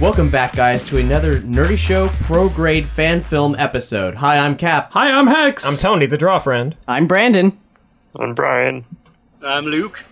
Welcome back, guys, to another Nerdy Show Pro Grade Fan Film episode. Hi, I'm Cap. Hi, I'm Hex. I'm Tony, the draw friend. I'm Brandon. I'm Brian. I'm Luke.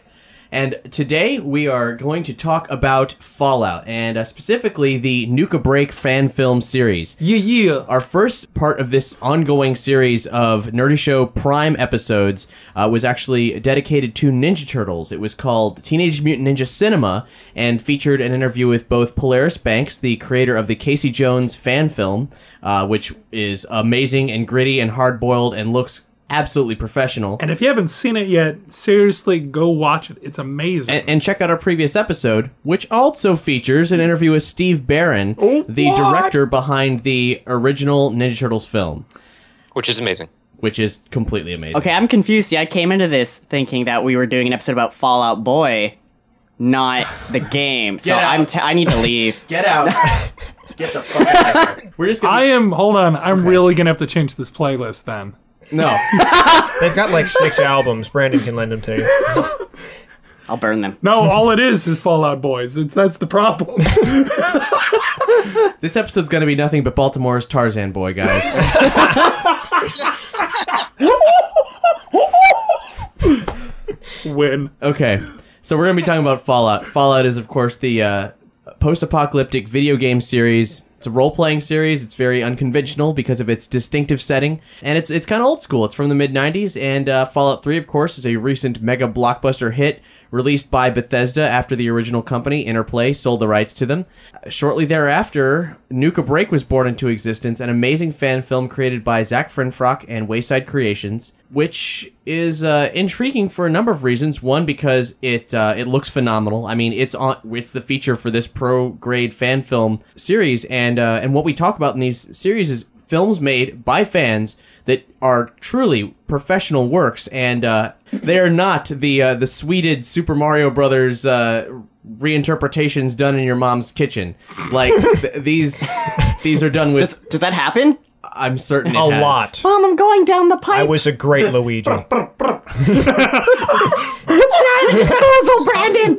And today we are going to talk about Fallout, and uh, specifically the Nuka Break fan film series. Yeah, yeah. Our first part of this ongoing series of Nerdy Show Prime episodes uh, was actually dedicated to Ninja Turtles. It was called Teenage Mutant Ninja Cinema and featured an interview with both Polaris Banks, the creator of the Casey Jones fan film, uh, which is amazing and gritty and hard boiled and looks absolutely professional. And if you haven't seen it yet, seriously, go watch it. It's amazing. And, and check out our previous episode, which also features an interview with Steve Barron, Oh, the what? director behind the original Ninja Turtles film, Which is amazing. which is completely amazing. Okay, I'm confused. See, I came into this thinking that we were doing an episode about Fallout Boy, not the game. So out. I'm t- I need to leave. Get out. Get the fuck out. We're just I gonna. am. Hold on. I'm really gonna have to change this playlist then. No. They've got like six albums. Brandon can lend them to you. I'll burn them. No, all it is is Fallout Boys. It's that's the problem. This episode's gonna be nothing but Baltimora's Tarzan boy, guys. Win. Okay, so we're gonna be talking about Fallout. Fallout is, of course, the uh, post-apocalyptic video game series. It's a role-playing series. It's very unconventional because of its distinctive setting, and it's it's kind of old school. It's from the mid '90s, and uh, Fallout 3, of course, is a recent mega blockbuster hit released by Bethesda after the original company Interplay sold the rights to them. Shortly thereafter, Nuka Break was born into existence, an amazing fan film created by Zach Frinfrock and Wayside Creations, which is uh, intriguing for a number of reasons. One, because it uh, it looks phenomenal. I mean, it's on it's the feature for this pro grade fan film series, and uh, and what we talk about in these series is films made by fans that are truly professional works, and uh, they are not the uh, the sweeted Super Mario Brothers uh, reinterpretations done in your mom's kitchen. Like th- these these are done with. Does, does that happen? I'm certain it A has. lot. Mom, I'm going down the pipe. I was a great Luigi. disposal, Brandon.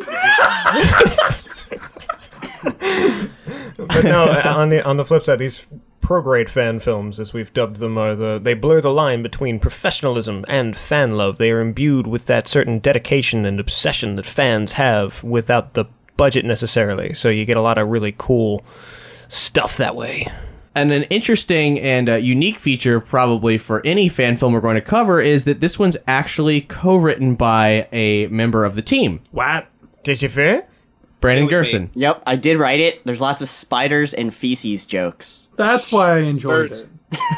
But no, uh, on the on the flip side, these pro-grade fan films, as we've dubbed them, are the they blur the line between professionalism and fan love. They are imbued with that certain dedication and obsession that fans have without the budget necessarily. So you get a lot of really cool stuff that way. And an interesting and uh, unique feature, probably for any fan film we're going to cover, is that this one's actually co-written by a member of the team, What? Did you fear? Brandon It was me. Gerson. Yep, I did write it. There's lots of spiders and feces jokes. That's why I enjoyed Birds.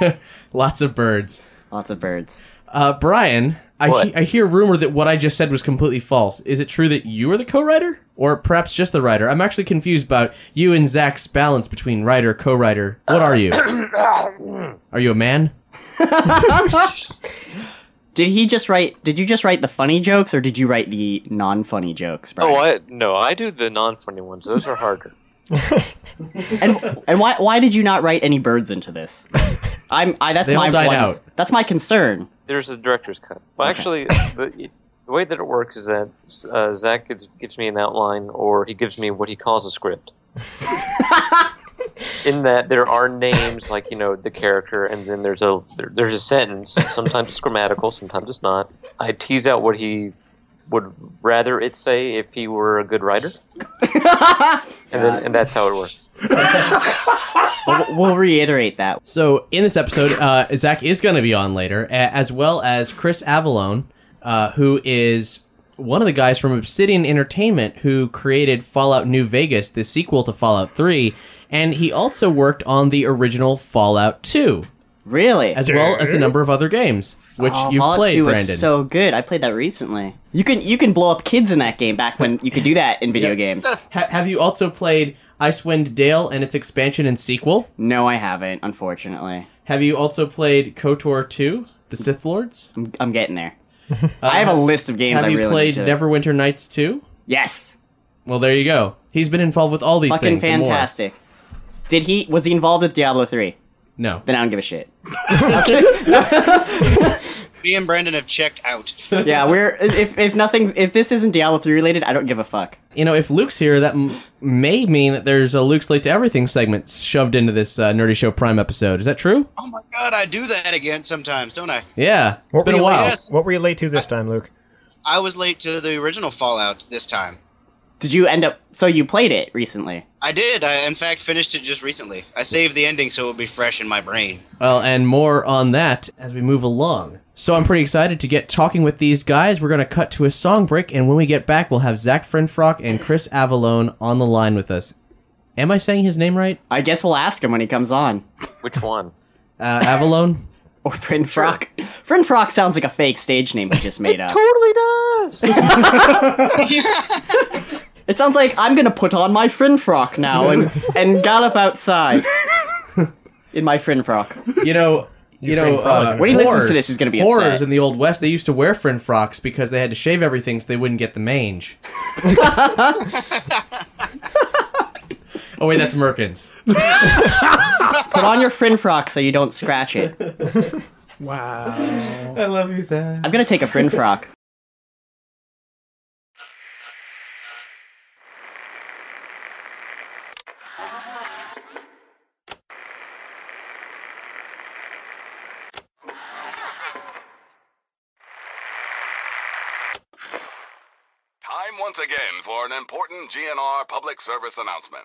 it. Lots of birds. Lots of birds. Uh, Brian, I, What? he- I hear rumor that what I just said was completely false. Is it true that you are the co-writer, or perhaps just the writer? I'm actually confused about you and Zach's balance between writer co-writer. What are you? are you a man? Did he just write? Did you just write the funny jokes, or did you write the non-funny jokes? Brian? Oh, I no, I do the non-funny ones. Those are harder. and and why why did you not write any birds into this? I'm I that's They my died one- out. That's my concern. There's a director's cut. Well, actually, the, the way that it works is that uh, Zach gives, gives me an outline, or he gives me what he calls a script. In that there are names like you know the character, and then there's a there, there's a sentence. Sometimes it's grammatical, sometimes it's not. I tease out what he would rather it say if he were a good writer, and then and that's how it works. We'll, we'll reiterate that. So in this episode, uh, Zach is going to be on later, as well as Chris Avellone, uh, who is one of the guys from Obsidian Entertainment who created Fallout New Vegas, the sequel to Fallout 3, and he also worked on the original Fallout 2. Really? as well as a number of other games, which oh, you've Fallout played, 2 Brandon. was so good. I played that recently. You can you can blow up kids in that game back when you could do that in video games. Ha- have you also played Icewind Dale and its expansion and sequel? No, I haven't, unfortunately. Have you also played KOTOR 2, The Sith Lords? I'm, I'm getting there. I have a list of games Have I you really played need to- Neverwinter Nights 2? Yes. Well, there you go. He's been involved with all these Fucking things. and more. fantastic. Did he was he involved with Diablo 3? No. Then I don't give a shit. Me and Brandon have checked out. Yeah, we're if if nothing's if this isn't Diablo 3 related, I don't give a fuck. You know, if Luke's here, that m- may mean that there's a Luke's Late to Everything segment shoved into this uh, Nerdy Show Prime episode. Is that true? Oh my god, I do that again sometimes, don't I? Yeah. It's What been a you while. late, Yes. what were you late to this time, Luke? I was late to the original Fallout this time. Did you end up so you played it recently? I did. I, in fact, finished it just recently. I saved the ending so it would be fresh in my brain. Well, and more on that as we move along. So I'm pretty excited to get talking with these guys. We're going to cut to a song break, and when we get back, we'll have Zach Frinfrock and Chris Avellone on the line with us. Am I saying his name right? I guess we'll ask him when he comes on. Which one? Uh, Avellone? Or Frin Frock. Frin Frock sounds like a fake stage name he just made up. Totally does. It sounds like I'm gonna put on my Frin Frock now and and gallop outside in my Frin Frock. You know, you, know, uh, When he listens to this, he's gonna be whores upset. in the old west. They used to wear Frin frocks because they had to shave everything so they wouldn't get the mange. oh wait, that's Merkins. Put on your Frin Frock so you don't scratch it. Wow. I love you, Zach. I'm gonna take a Frin Frock. Time once again for an important GNR public service announcement.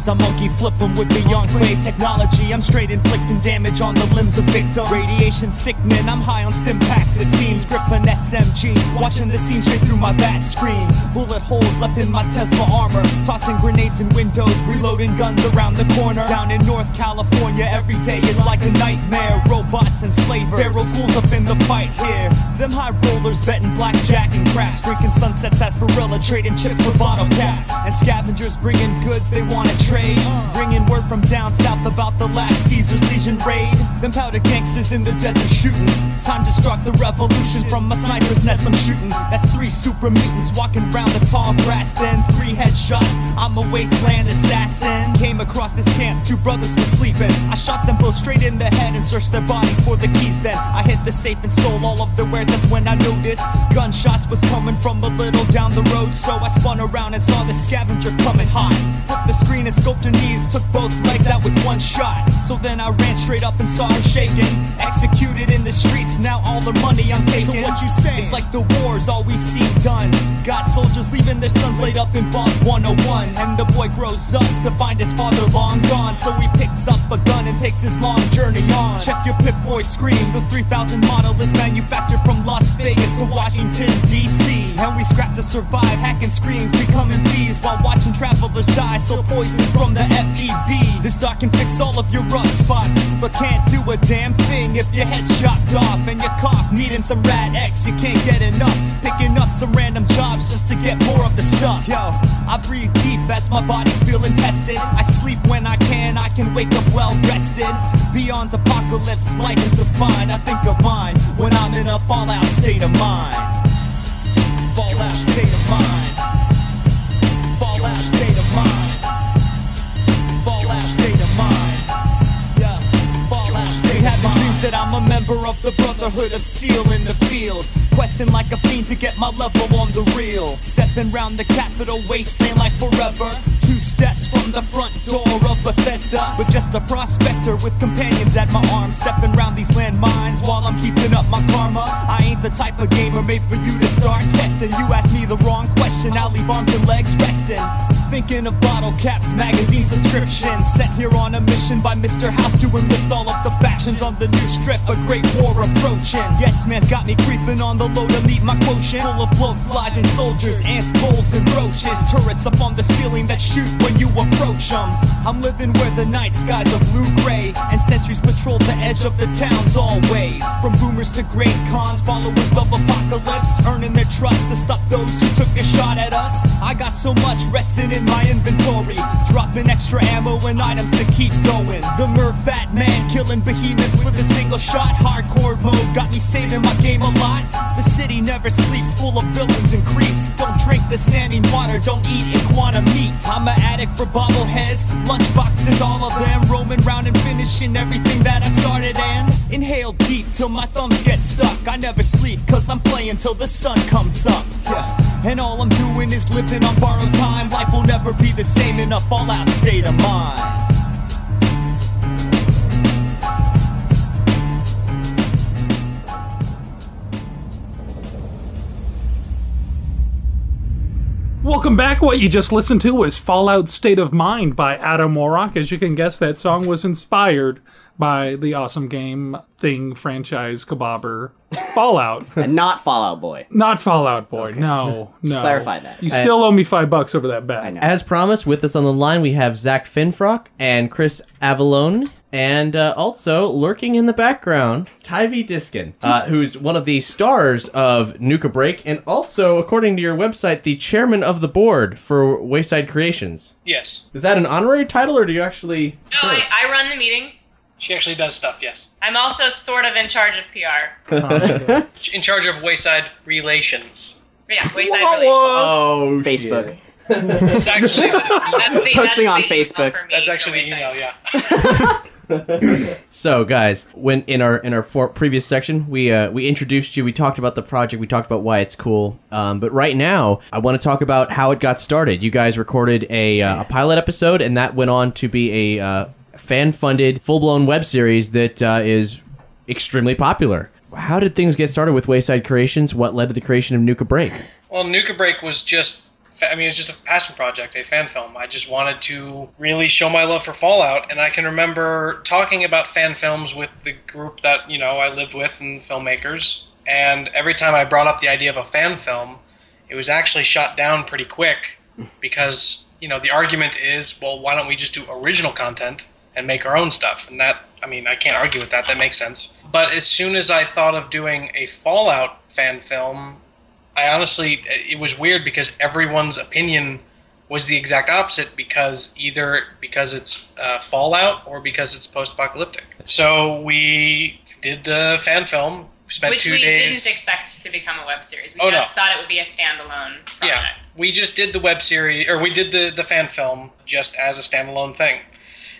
Raiders, I monkey flip 'em with the enclave technology. I'm straight inflicting damage on the limbs of victims. Radiation sickening, I'm high on stim packs, it seems. Grip an SMG, watching the scene straight through my VATS screen. Bullet holes left in my Tesla armor. Tossing grenades in windows, reloading guns around the corner. Down in North California, every day is like a nightmare. Robots and slavers, feral ghouls up in the fight here. Them high rollers betting blackjack and craps. Drinking sunset sarsaparilla, trading chips for bottle caps. And scavengers bringing goods they wanna trade. Bringing word from down south about the last Caesar's Legion raid. Them powder gangsters in the desert shooting. Time to start the revolution from my sniper's nest I'm shooting. That's three super mutants walking round the tall grass. Then three headshots. I'm a wasteland assassin. Came across this camp, two brothers were sleeping. I shot them both straight in the head and searched their bodies for the keys. Then I hit the safe and stole all of their wares. That's when I noticed gunshots was coming from a little down the road. So I spun around and saw the scavenger coming hot. Flipped the screen and scoped her knees. Took both legs out with one shot. So then I ran straight up and saw her shaking. Executed in the streets. Now all her money I'm taking. So what you say? It's like the war's all we see done. Got soldiers leaving their sons laid up in Vault 101. And the boy grows up to find his father long gone. So he picks up a gun and takes his long journey on. Check your Pip Boy scream. The 3000 model is manufactured from Las Vegas to Washington, D.C. And we scrap to survive, hacking screens, becoming thieves while watching travelers die. Still poison from the FEV. This doc can fix all of your rough spots, but can't do a damn thing if your head's chopped off and your cough. Needing some rad X, you can't get enough. Picking up some random jobs just to get more of the stuff. Yo, I breathe deep as my body's feeling tested. I sleep when I can, I can wake up well rested. Beyond apocalypse, life is defined. I think of mine when I'm in a fallout state of mind. Fallout state of mind. That I'm a member of the Brotherhood of Steel in the field. Questing like a fiend to get my level on the real. Stepping round the capital wasteland like forever. Two steps from the front door of Bethesda. But just a prospector with companions at my arm. stepping round these landmines while I'm keeping up my karma. I ain't the type of gamer made for you to start testing. You ask me the wrong question, I'll leave arms and legs resting. Thinking of bottle caps, magazine subscriptions. Sent here on a mission by Mr. House to enlist all of the factions on the new strip. A great war approaching. Yes, man's got me creeping on the low to meet my quotient. Full of bloat flies and soldiers, ants, bulls, and roaches. Turrets up on the ceiling that shoot when you approach them. I'm living where the night skies are blue gray. And sentries patrol the edge of the towns always. From boomers to Great Khans, followers of apocalypse. Earning their trust to stop those who took a shot at us. I got so much resting in my inventory. Dropping extra ammo and items to keep going. The Mer Fat Man killing behemoths with a single shot. Hardcore mode got me saving my game a lot. The city never sleeps, full of villains and creeps. Don't drink the standing water, don't eat iguana meat. I'm an addict for bobbleheads, lunchboxes, all of them. Roaming round and finishing everything that I started and inhale deep till my thumbs get stuck. I never sleep, cause I'm playing till the sun comes up. Yeah. And all I'm doing is living on borrowed time. Life will never be the same in a fallout state of mind. Welcome back. What you just listened to was Fallout State of Mind by Adam Warrock. As you can guess, that song was inspired by the awesome game thing franchise kebabber Fallout. and not Fallout Boy. Not Fallout Boy. No, Just clarify that. You still owe me five bucks over that bet. I know. As promised, with us on the line, we have Zach Finfrock and Chris Avellone. And uh, also lurking in the background, Tybee Diskin, uh, who's one of the stars of Nuka Break, and also, according to your website, the chairman of the board for Wayside Creations. Yes. Is that an honorary title, or do you actually? No, I, I run the meetings. She actually does stuff, yes. I'm also sort of in charge of PR. In charge of Wayside Relations. Yeah, Wayside Relations. Oh, Facebook. It's actually That's the, Posting that's on the email Facebook. for me that's for actually the Wayside. email, yeah. So, guys, when in our in our for, previous section, we uh, we introduced you. We talked about the project. We talked about why it's cool. Um, but right now, I want to talk about how it got started. You guys recorded a uh, a pilot episode, and that went on to be a uh, fan funded, full blown web series that uh, is extremely popular. How did things get started with Wayside Creations? What led to the creation of Nuka Break? Well, Nuka Break was just, I mean, it was just a passion project, a fan film. I just wanted to really show my love for Fallout, and I can remember talking about fan films with the group that, you know, I lived with and filmmakers, and every time I brought up the idea of a fan film, it was actually shot down pretty quick because, you know, the argument is, well, why don't we just do original content and make our own stuff? And that, I mean, I can't argue with that, that makes sense. But as soon as I thought of doing a Fallout fan film, I honestly, it was weird because everyone's opinion was the exact opposite because either because it's uh, Fallout or because it's post-apocalyptic. So we did the fan film. We spent Which two we days. didn't expect to become a web series. We Oh, just no. thought it would be a standalone project. Yeah, we just did the web series, or we did the the fan film just as a standalone thing,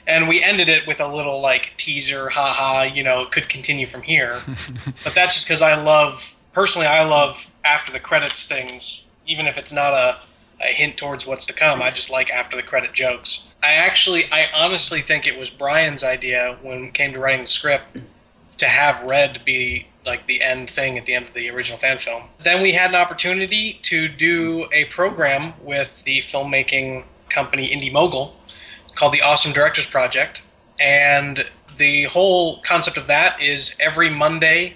and we ended it with a little like teaser, haha, you know, it could continue from here. but that's just because I love, personally, I love after the credits things, even if it's not a a hint towards what's to come. I just like after the credit jokes. I actually, I honestly think it was Brian's idea when it came to writing the script to have Red be like the end thing at the end of the original fan film. Then we had an opportunity to do a program with the filmmaking company Indy Mogul called the Awesome Directors Project. And the whole concept of that is every Monday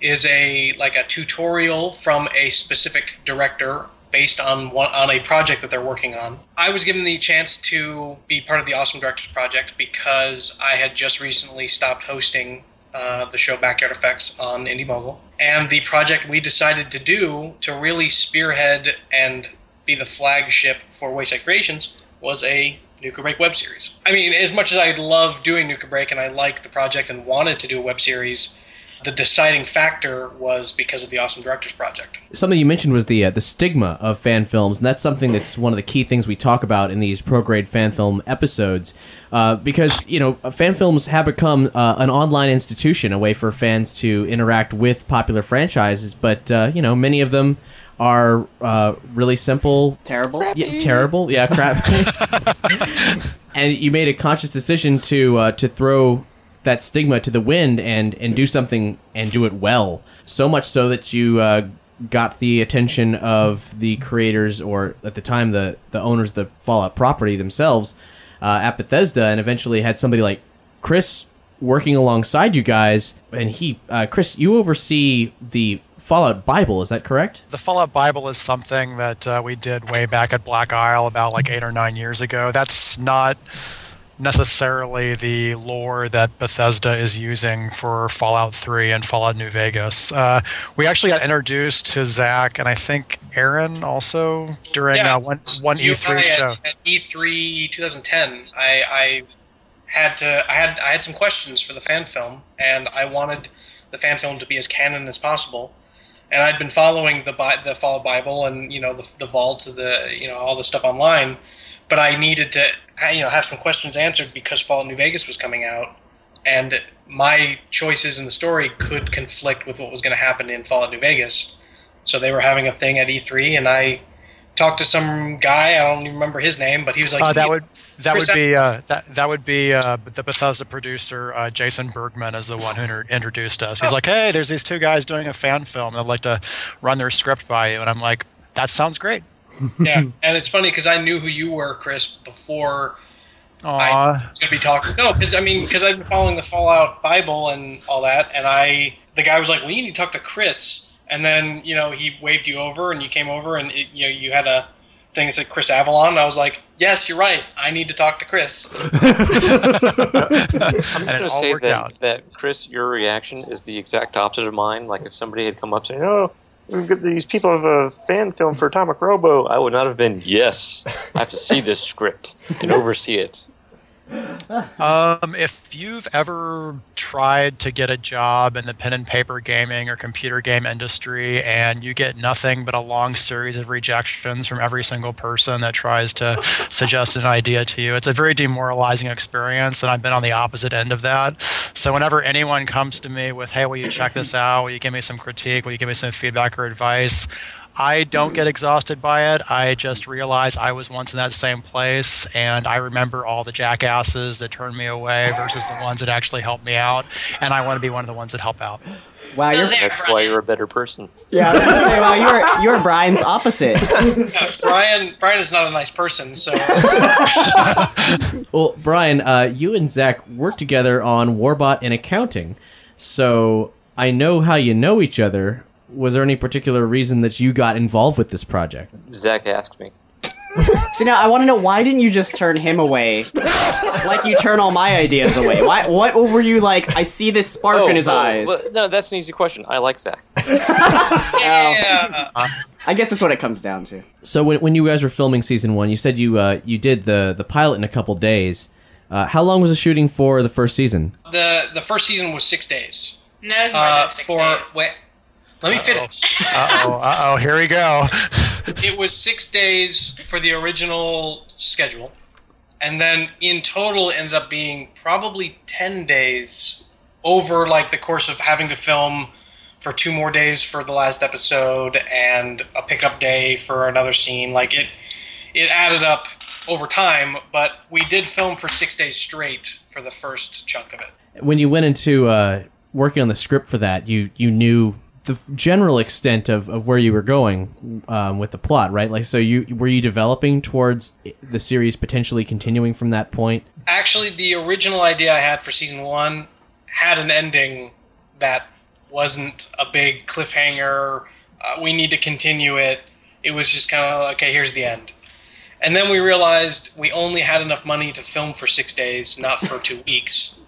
is a like a tutorial from a specific director based on one on a project that they're working on. I was given the chance to be part of the Awesome Directors Project because I had just recently stopped hosting uh, the show Backyard FX on Indy Mogul. And the project we decided to do to really spearhead and be the flagship for Wayside Creations was a Nuka Break web series. I mean, as much as I love doing Nuka Break and I liked the project and wanted to do a web series, the deciding factor was because of the Awesome Directors Project. Something you mentioned was the uh, the stigma of fan films, and that's something that's one of the key things we talk about in these pro grade fan film episodes. Uh, because you know, fan films have become uh, an online institution, a way for fans to interact with popular franchises. But uh, you know, many of them are uh, really simple. Terrible. Yeah, terrible. Yeah, crap. and you made a conscious decision to uh, to throw that stigma to the wind and and do something and do it well. So much so that you uh, got the attention of the creators, or at the time the the owners of the Fallout property themselves uh, at Bethesda, and eventually had somebody like Chris working alongside you guys. And he, uh, Chris, you oversee the Fallout Bible. Is that correct? The Fallout Bible is something that uh, we did way back at Black Isle about like eight or nine years ago. That's not necessarily the lore that Bethesda is using for Fallout 3 and Fallout New Vegas. Uh, we actually got introduced to Zach and I think Aaron also during Yeah. uh, one, one E3 show. At, at E3 2010, I, I had to I had I had some questions for the fan film, and I wanted the fan film to be as canon as possible. And I'd been following the the Fallout Bible and you know the the vault, of the you know all the stuff online, but I needed to you know have some questions answered because Fallout New Vegas was coming out, and my choices in the story could conflict with what was going to happen in Fallout New Vegas. So they were having a thing at E3, and I talked to some guy. I don't even remember his name, but he was like, uh, that would that Chris would be uh, that that would be uh, the Bethesda producer uh, Jason Bergman is the one who inter- introduced us. He's Oh. like, "Hey, there's these two guys doing a fan film. I'd like to run their script by you." And I'm like, "That sounds great." yeah, and it's funny because I knew who you were, Chris, before I Aw. was going to be talking. No, because I mean, because I've been following the Fallout Bible and all that, and I the guy was like, "Well, you need to talk to Chris," and then you know he waved you over, and you came over, and it, you know you had a thing that said Chris Avalon. And I was like, "Yes, you're right. I need to talk to Chris." I'm just going to say that, out. that, Chris, your reaction is the exact opposite of mine. Like, if somebody had come up saying, oh, we've got these people have a fan film for Atomic Robo, I would not have been, yes, I have to see this script and oversee it. Um, if you've ever tried to get a job in the pen and paper gaming or computer game industry and you get nothing but a long series of rejections from every single person that tries to suggest an idea to you, it's a very demoralizing experience. And I've been on the opposite end of that. So whenever anyone comes to me with, hey, will you check this out? Will you give me some critique? Will you give me some feedback or advice? I don't get exhausted by it. I just realize I was once in that same place, and I remember all the jackasses that turned me away versus the ones that actually helped me out, and I want to be one of the ones that help out. Wow, you're That's why you're a better person. yeah. I was gonna say, wow, you're you're Brian's opposite. Yeah, Brian Brian is not a nice person, so Well, Brian, uh, you and Zach worked together on Warbot and accounting, so I know how you know each other. Was there any particular reason that you got involved with this project? Zach asked me. So now I want to know why didn't you just turn him away, like you turn all my ideas away? Why? What were you like? I see this spark in his oh, eyes. well, no, that's an easy question. I like Zach. yeah. I guess that's what it comes down to. So when, when you guys were filming season one, you said you uh, you did the the pilot in a couple days. Uh, how long was the shooting for the first season? the the first season was six days. No, it's more Uh, than six for days. wait, let me finish. Uh oh, uh oh, here we go. it was six days for the original schedule, and then in total it ended up being probably ten days over like the course of having to film for two more days for the last episode and a pickup day for another scene. Like it, it added up over time, but we did film for six days straight for the first chunk of it. When you went into uh, working on the script for that, you you knew the general extent of, of where you were going um, with the plot, right? Like, so you were you developing towards the series potentially continuing from that point? Actually, the original idea I had for season one had an ending that wasn't a big cliffhanger. Uh, we need to continue it. It was just kind of okay. Here's the end. And then we realized we only had enough money to film for six days, not for two weeks.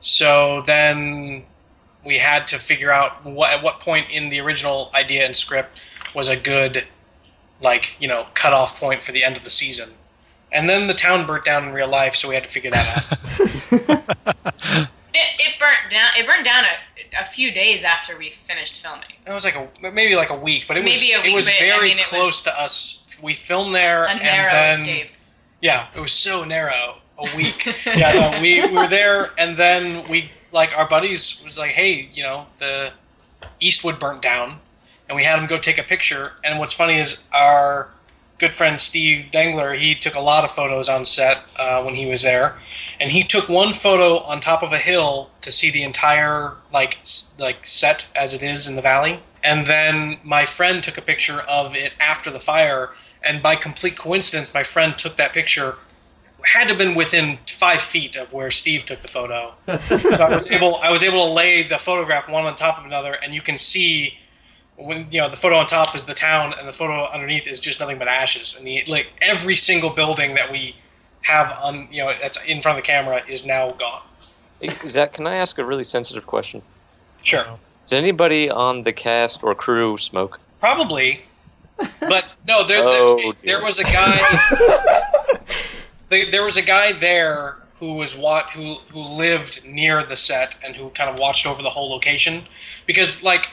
So then we had to figure out what at what point in the original idea and script was a good, like you know, cutoff point for the end of the season. And then the town burnt down in real life, so we had to figure that out. It, it burnt down. It burned down a, a few days after we finished filming. It was like a maybe like a week, but it Maybe a was week, it was but, I very mean, it close was to us. We filmed there, A and then escape. yeah, it was so narrow. A week. yeah, no, we, we were there, and then we like our buddies was like, hey, you know, the Eastwood burnt down, and we had him go take a picture. And what's funny is our good friend Steve Dengler, he took a lot of photos on set uh, when he was there, and he took one photo on top of a hill to see the entire like like set as it is in the valley. And then my friend took a picture of it after the fire, and by complete coincidence, my friend took that picture. Had to have been within five feet of where Steve took the photo, so I was able I was able to lay the photograph one on top of another, and you can see when you know the photo on top is the town and the photo underneath is just nothing but ashes. And the like every single building that we have on you know that's in front of the camera is now gone. Hey, Zach, can I ask a really sensitive question? sure. Does anybody on the cast or crew smoke? probably. But no there, Oh, there, there was a guy there, there was a guy there who was what who who lived near the set and who kind of watched over the whole location because like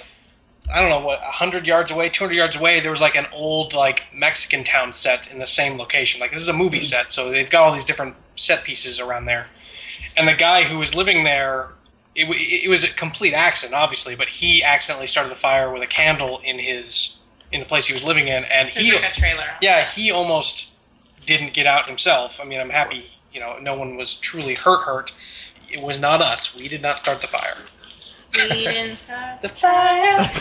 I don't know what 100 yards away, 200 yards away, there was like an old like Mexican town set in the same location. Like this is a movie hmm. set, so they've got all these different set pieces around there. And the guy who was living there, it, it was a complete accident, obviously, but he accidentally started the fire with a candle in his in the place he was living in, and he like a trailer. yeah he almost didn't get out himself. I mean, I'm happy, you know, no one was truly hurt. Hurt. It was not us. We did not start the fire. We didn't start the fire.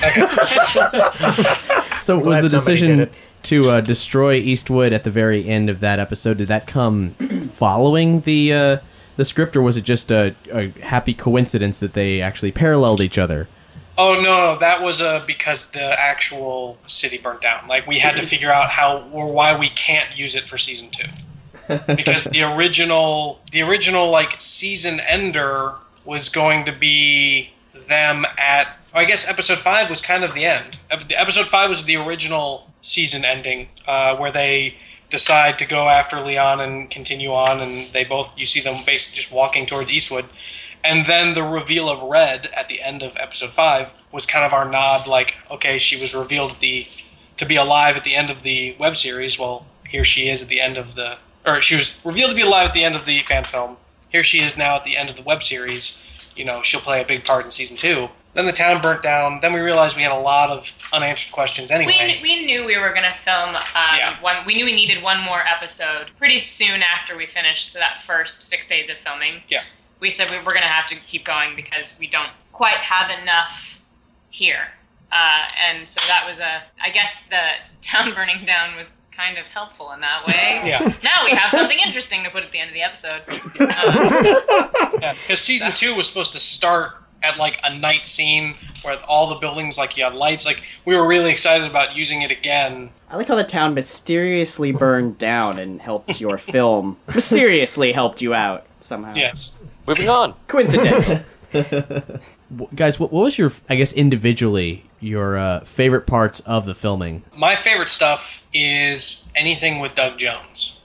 So was the decision to uh, destroy Eastwood at the very end of that episode? Did that come following the uh, the script, or was it just a, a happy coincidence that they actually paralleled each other? Oh no, that was uh, because the actual city burnt down. Like we had to figure out how or why we can't use it for season two, because the original, the original like season ender was going to be them at. I guess episode five was kind of the end. Episode five was the original season ending, uh, where they decide to go after Leon and continue on, and they both you see them basically just walking towards Eastwood. And then the reveal of Red at the end of episode five was kind of our nod, like, okay, she was revealed at the to be alive at the end of the web series. Well, here she is at the end of the, or she was revealed to be alive at the end of the fan film. Here she is now at the end of the web series. You know, she'll play a big part in season two. Then the town burnt down. Then we realized we had a lot of unanswered questions anyway. We, we knew we were going to film um, one. We knew we needed one more episode pretty soon after we finished that first six days of filming. Yeah. We said we were going to have to keep going because we don't quite have enough here. Uh, and so that was a. I guess the town burning down was kind of helpful in that way. Yeah. Now we have something interesting to put at the end of the episode. Yeah, because season two was supposed to start at like a night scene where all the buildings like you had lights. Like we were really excited about using it again. I like how the town mysteriously burned down and helped your film. mysteriously helped you out somehow. Yes. Moving on. Coincidental. Guys, what, what was your, I guess, individually your uh, favorite parts of the filming? My favorite stuff is anything with Doug Jones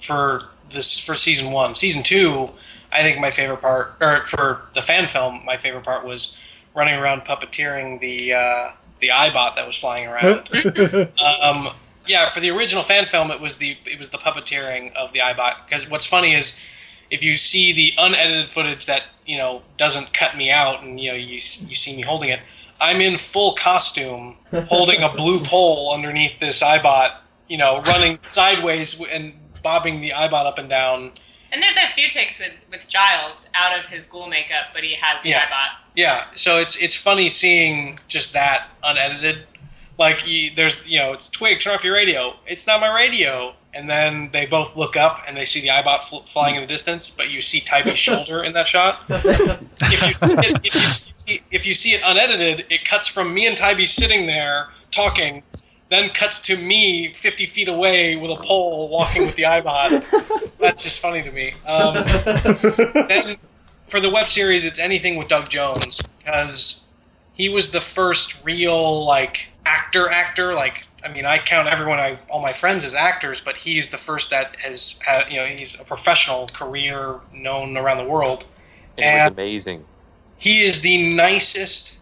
for this for season one. Season two, I think my favorite part, or for the fan film, my favorite part was running around puppeteering the uh, the Eyebot that was flying around. um, yeah, for the original fan film, it was the it was the puppeteering of the Eyebot. Because what's funny is if you see the unedited footage that you know doesn't cut me out, and you know you you see me holding it, I'm in full costume, holding a blue pole underneath this Eyebot, you know, running sideways and bobbing the Eyebot up and down. and there's a few takes with, with Giles out of his ghoul makeup, but he has the Yeah. Eyebot. Yeah, so it's it's funny seeing just that unedited. Like you, there's you know it's Twig, turn off your radio. It's not my radio. And then they both look up and they see the Eyebot fl- flying in the distance, but you see Tybee's shoulder in that shot. if, you see it, if, you see, if you see it unedited, it cuts from me and Tybee sitting there talking, then cuts to me 50 feet away with a pole walking with the Eyebot. That's just funny to me. Um, then for the web series, it's anything with Doug Jones because he was the first real like actor actor. Like I mean, I count everyone, I all my friends as actors, but he's the first that has had you know he's a professional career known around the world. And it was amazing. He is the nicest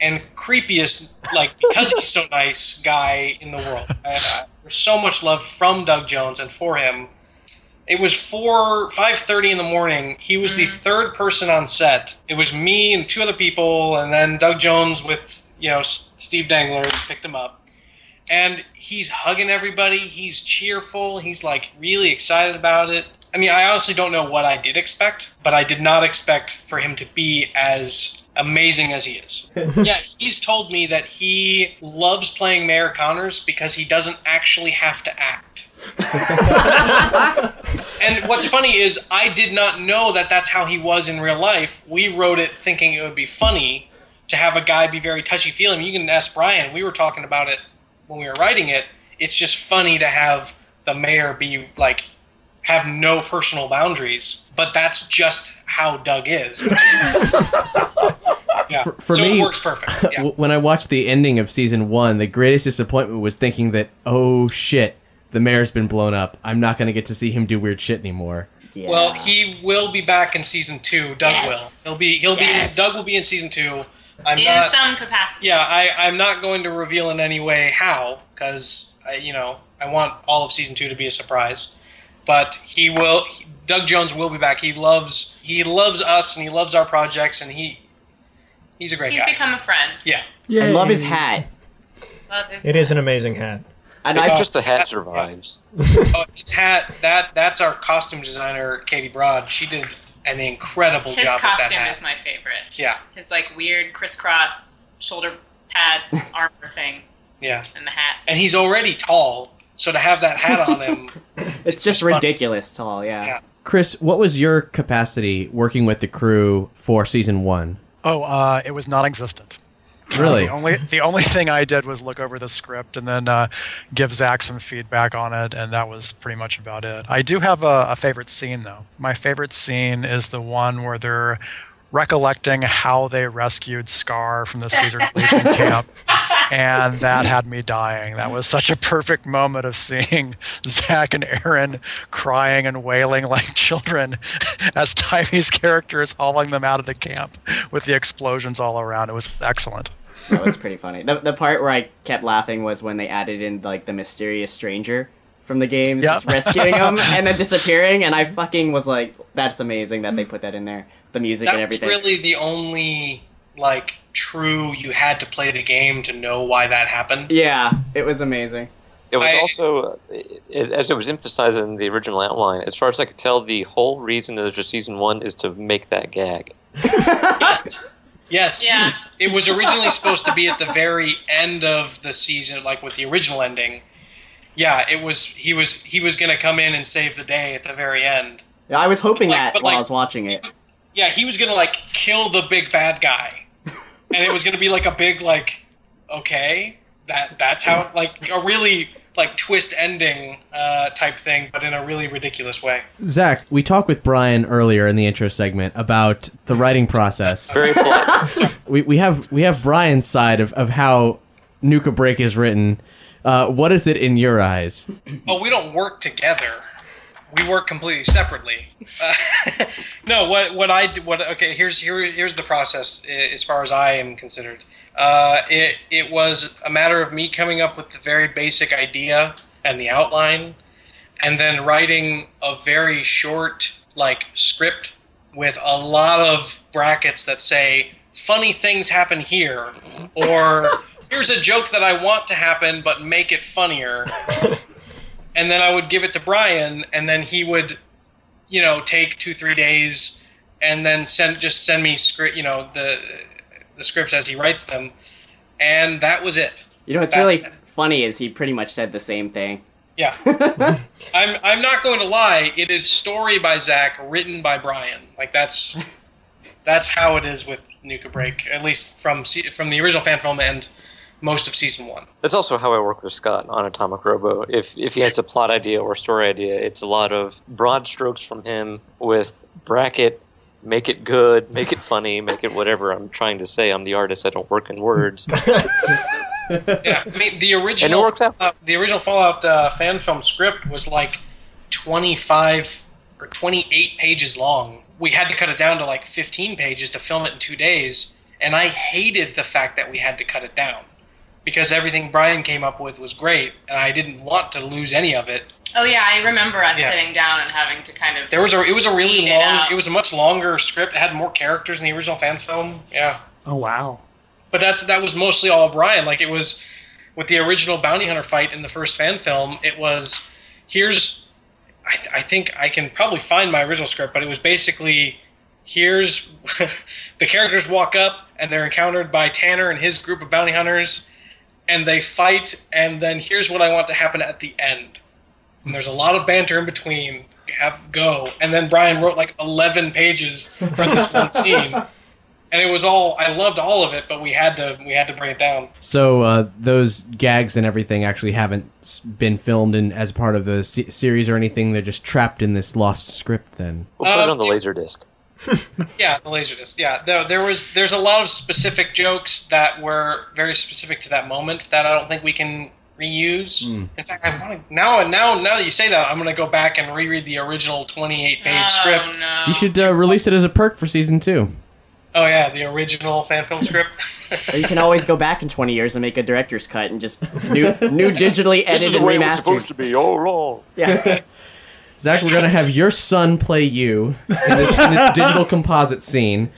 and creepiest, like because he's so nice, guy in the world. I, I, uh, there's so much love from Doug Jones and for him. It was four, five thirty in the morning. He was the mm. third person on set. It was me and two other people, and then Doug Jones with you know s- Steve Dangler picked him up, and he's hugging everybody. He's cheerful. He's like really excited about it. I mean, I honestly don't know what I did expect, but I did not expect for him to be as amazing as he is. yeah, he's told me that he loves playing Mayor Connors because he doesn't actually have to act. and what's funny is I did not know that that's how he was in real life. We wrote it thinking it would be funny to have a guy be very touchy feely. You can ask Brian. We were talking about it when we were writing it. It's just funny to have the mayor be like have no personal boundaries, but that's just how Doug is. yeah. For, for so me, it works perfect. Yeah. when I watched the ending of season one, the greatest disappointment was thinking that, oh shit, the mayor's been blown up. I'm not going to get to see him do weird shit anymore. Well, he will be back in season two. Doug Yes. will. He'll be. He'll Yes. be. Doug will be in season two. I'm in not. some capacity. Yeah, I, I'm not going to reveal in any way how, because I, you know, I want all of season two to be a surprise. But he will. he- Doug Jones will be back. He loves. He loves us, and he loves our projects, and he. He's a great He's guy. become a friend. yeah. I love his hat. Love his It is an amazing hat. And It I just The hat survives. oh, his hat. That that's our costume designer, Katie Broad. She did an incredible His job with that costume hat. is my favorite. Yeah. His like weird crisscross shoulder pad armor thing Yeah. and the hat. And he's already tall, so to have that hat on him, It's just ridiculous tall, yeah. Chris, what was your capacity working with the crew for season one? Oh, uh, it was non-existent. Really? Uh, the only the only thing I did was look over the script and then uh, give Zach some feedback on it, and that was pretty much about it. I do have a, a favorite scene though. My favorite scene is the one where they're recollecting how they rescued Scar from the Caesar Legion camp, and that had me dying. That was such a perfect moment of seeing Zach and Aaron crying and wailing like children as Timmy's character is hauling them out of the camp with the explosions all around. It was excellent. That was pretty funny. The, the part where I kept laughing was when they added in like the mysterious stranger from the games, Yep. just rescuing him and then disappearing, and I fucking was like, "That's amazing that they put that in there." The music that and was everything. really the only like true. You had to play the game to know why that happened. Yeah, it was amazing. It was I- also, uh, as, as it was emphasized in the original outline, as far as I could tell, the whole reason there's just season one is to make that gag. yes. Yes. Yeah. It was originally supposed to be at the very end of the season, like with the original ending. Yeah, it was. He was. He was going to come in and save the day at the very end. Yeah, I was hoping Like- that but, while like- I was watching it. Yeah, he was going to like kill the big bad guy, and it was going to be like a big like, okay, that that's how like a really like twist ending uh, type thing, but in a really ridiculous way. Zach, we talked with Brian earlier in the intro segment about the writing process. Very polite. we, we have we have Brian's side of, of how Nuka Break is written. Uh, what is it in your eyes? Oh, we don't work together. We work completely separately. Uh, no, what what I do, what okay, here's here here's the process as far as I am considered. Uh, it it was a matter of me coming up with the very basic idea and the outline, and then writing a very short like script with a lot of brackets that say funny things happen here or here's a joke that I want to happen but make it funnier. And then I would give it to Brian, and then he would, you know, take two three days, and then send just send me script, you know, the the scripts as he writes them, and that was it. You know, what's That's really funny is he pretty much said the same thing. Yeah, I'm I'm not going to lie. It is story by Zach, written by Brian. Like that's that's how it is with Nuka Break, at least from se- from the original fan film and most of season one. That's also how I work with Scott on Atomic Robo. If if he has a plot idea or story idea, it's a lot of broad strokes from him with bracket, make it good, make it funny, make it whatever I'm trying to say. I'm the artist. I don't work in words. yeah, I mean the original And it works out. Fallout- the original Fallout uh, fan film script was like twenty five or twenty eight pages long. We had to cut it down to like fifteen pages to film it in two days, and I hated the fact that we had to cut it down because everything Brian came up with was great, and I didn't want to lose any of it. Oh yeah, I remember us Yeah. sitting down and having to kind of. There was a it was a really Weed it long it was a much longer script. It had more characters than the original fan film. Yeah. Oh wow. but that's that was mostly all Brian. Like it was with the original bounty hunter fight in the first fan film. It was here's I, I think I can probably find my original script, but it was basically here's the characters walk up and they're encountered by Tanner and his group of bounty hunters, and they fight, and then here's what I want to happen at the end. And there's a lot of banter in between. Have go, and then Brian wrote like 11 pages for this one scene, and it was all I loved all of it, but we had to we had to bring it down. So uh, those gags and everything actually haven't been filmed in as part of the se- series or anything. They're just trapped in this lost script. Then We'll put it Uh, on the laser disc. Yeah, the laserdisc. Yeah, there, there was there's a lot of specific jokes that were very specific to that moment that I don't think we can reuse. Hmm. In fact, I want to now now now that you say that, I'm going to go back and reread the original 28 page Oh, script. no. you should uh, release it as a perk for season two. Oh yeah, the original fan film script. Or you can always go back in 20 years and make a director's cut and just new, new digitally edited and remastered. to be all along. Yeah. Zach, we're gonna have your son play you in this, in this digital composite scene.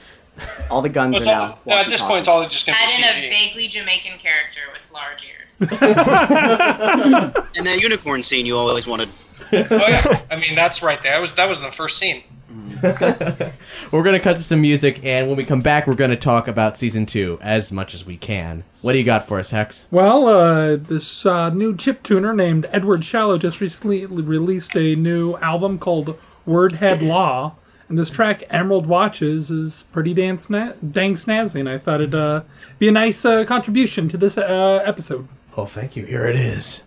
All the guns It's are all, now. no, at this point, it's all just going to Add be in a CG. vaguely Jamaican character with large ears. And that unicorn scene you always wanted. oh yeah, I mean that's right there. That was that was the first scene. We're gonna cut to some music, and when we come back, we're gonna talk about season two as much as we can. What do you got for us, Hex? Well, uh, this uh, new chip tuner named Edward Shallow just recently released a new album called Wordhead Law, and this track Emerald Watches is pretty dang, sna- dang snazzy, and I thought it'd uh, be a nice uh, contribution to this uh, episode. Oh, thank you. Here it is.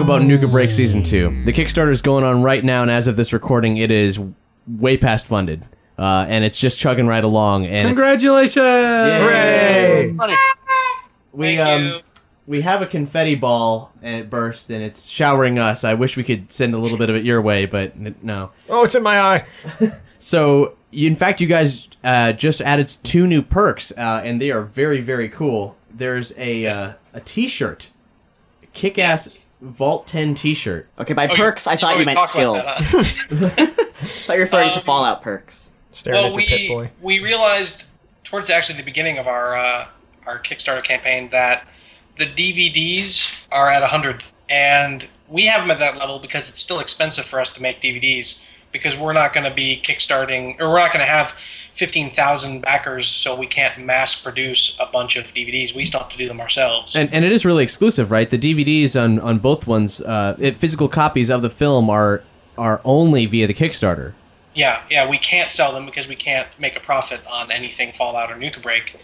Talk about Nuka Break Season 2. The Kickstarter is going on right now, and as of this recording, it is way past funded. Uh, and it's just chugging right along. And it's- Congratulations! Yay! we um we have a confetti ball and it burst and it's showering us. I wish we could send a little bit of it your way, but n- no. Oh, it's in my eye. So, you, in fact, you guys uh, just added two new perks, uh, and they are very, very cool. There's a uh, a T-shirt, kick-ass Vault 10 T-shirt. Okay, by Oh, you- perks, I you thought you already meant talked about skills. that, I thought you were referring to Um, Fallout perks. Staring well, at your pit we boy. we realized towards actually the beginning of our uh, our Kickstarter campaign that the DVDs are at 100, and we have them at that level because it's still expensive for us to make DVDs because we're not going to be kickstarting or we're not going to have 15,000 backers, so we can't mass produce a bunch of DVDs. We still have to do them ourselves. And, and it is really exclusive, right? The DVDs on, on both ones, uh, it, physical copies of the film are are only via the Kickstarter. Yeah, yeah, we can't sell them because we can't make a profit on anything Fallout or Nuka Break.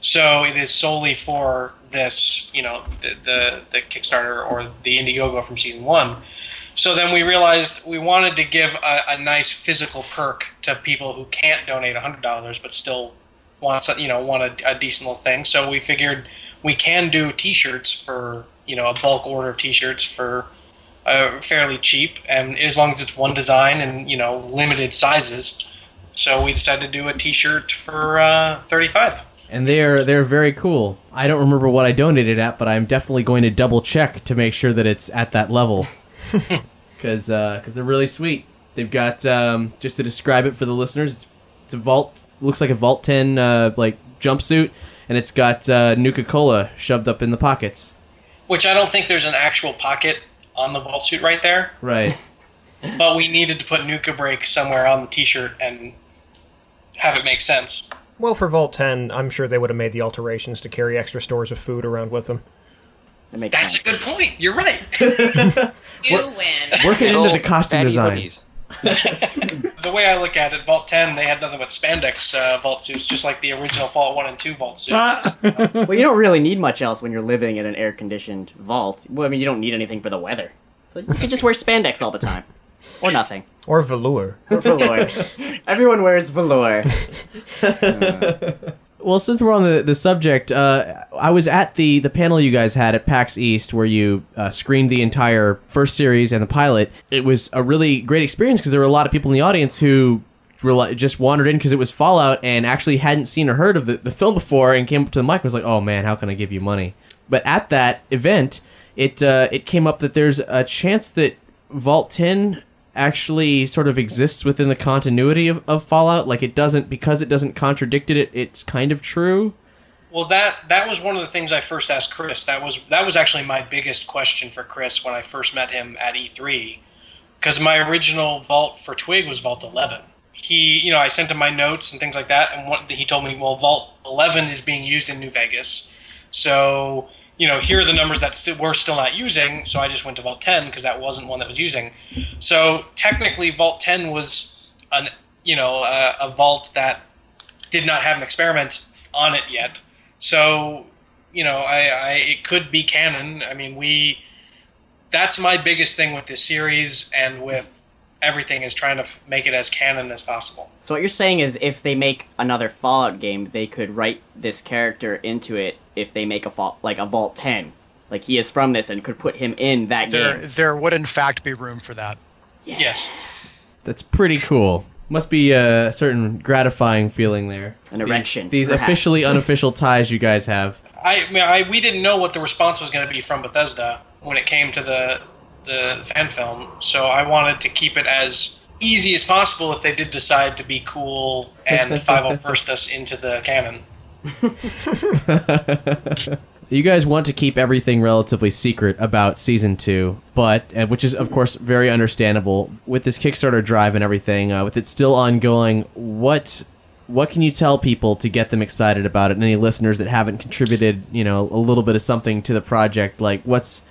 So it is solely for this, you know, the the, the Kickstarter or the Indiegogo from season one. So then we realized we wanted to give a, a nice physical perk to people who can't donate hundred dollars but still want some- you know want a, a decent little thing. So we figured we can do T-shirts for you know a bulk order of T-shirts for uh, fairly cheap, and as long as it's one design and you know limited sizes. So we decided to do a T-shirt for uh, thirty-five. And they're they're very cool. I don't remember what I donated at, but I'm definitely going to double check to make sure that it's at that level. Because they're really sweet. They've got um, just to describe it for the listeners. It's it's a vault looks like a Vault Ten uh, like jumpsuit, and it's got uh, Nuka Cola shoved up in the pockets. Which I don't think there's an actual pocket on the vault suit right there, Right. but we needed to put Nuka Break somewhere on the T-shirt and have it make sense. Well, for Vault 10, I'm sure they would have made the alterations to carry extra stores of food around with them. That makes That's a good point. You're right. You win. Working into the costume Fatty design. hoodies. the way I look at it, Vault 10, they had nothing but spandex uh, vault suits, just like the original Vault 1 and 2 vault suits. well, you don't really need much else when you're living in an air-conditioned vault. Well, I mean, you don't need anything for the weather, so you can just wear spandex all the time, or nothing. Or velour. Or velour. Everyone wears velour. Well, since we're on the, the subject, uh, I was at the, the panel you guys had at PAX East where you uh, screened the entire first series and the pilot. It was a really great experience because there were a lot of people in the audience who just wandered in because it was Fallout and actually hadn't seen or heard of the, the film before and came up to the mic and was like, oh man, how can I give you money? But at that event, it, uh, it came up that there's a chance that Vault 10 actually sort of exists within the continuity of, of Fallout. Like it doesn't because it doesn't contradict it. It's kind of true. Well, that that was one of the things I first asked Chris. That was that was actually my biggest question for Chris when I first met him at E3, because my original vault for Twig was Vault 11. He, you know, I sent him my notes and things like that, and what, he told me, well, Vault 11 is being used in New Vegas, so you know, here are the numbers that st- we're still not using. So I just went to Vault 10 because that wasn't one that was using. So technically, Vault 10 was an you know a, a vault that did not have an experiment on it yet. So, you know, I, I it could be canon. I mean, we that's my biggest thing with this series and with everything is trying to make it as canon as possible. So what you're saying is, if they make another Fallout game, they could write this character into it. If they make a fall, like a Vault 10, like he is from this, and could put him in that There, game. there would in fact be room for that. Yes. That's pretty cool. Must be a certain gratifying feeling there. An These- erection, These, perhaps. officially unofficial ties you guys have. I, I mean, I we didn't know what the response was going to be from Bethesda when it came to the the fan film, so I wanted to keep it as easy as possible if they did decide to be cool and 501st us into the canon. You guys want to keep everything relatively secret about season two, but uh, which is of course very understandable with this Kickstarter drive and everything. Uh, with it still ongoing, what what can you tell people to get them excited about it? And any listeners that haven't contributed, you know, a little bit of something to the project, like what's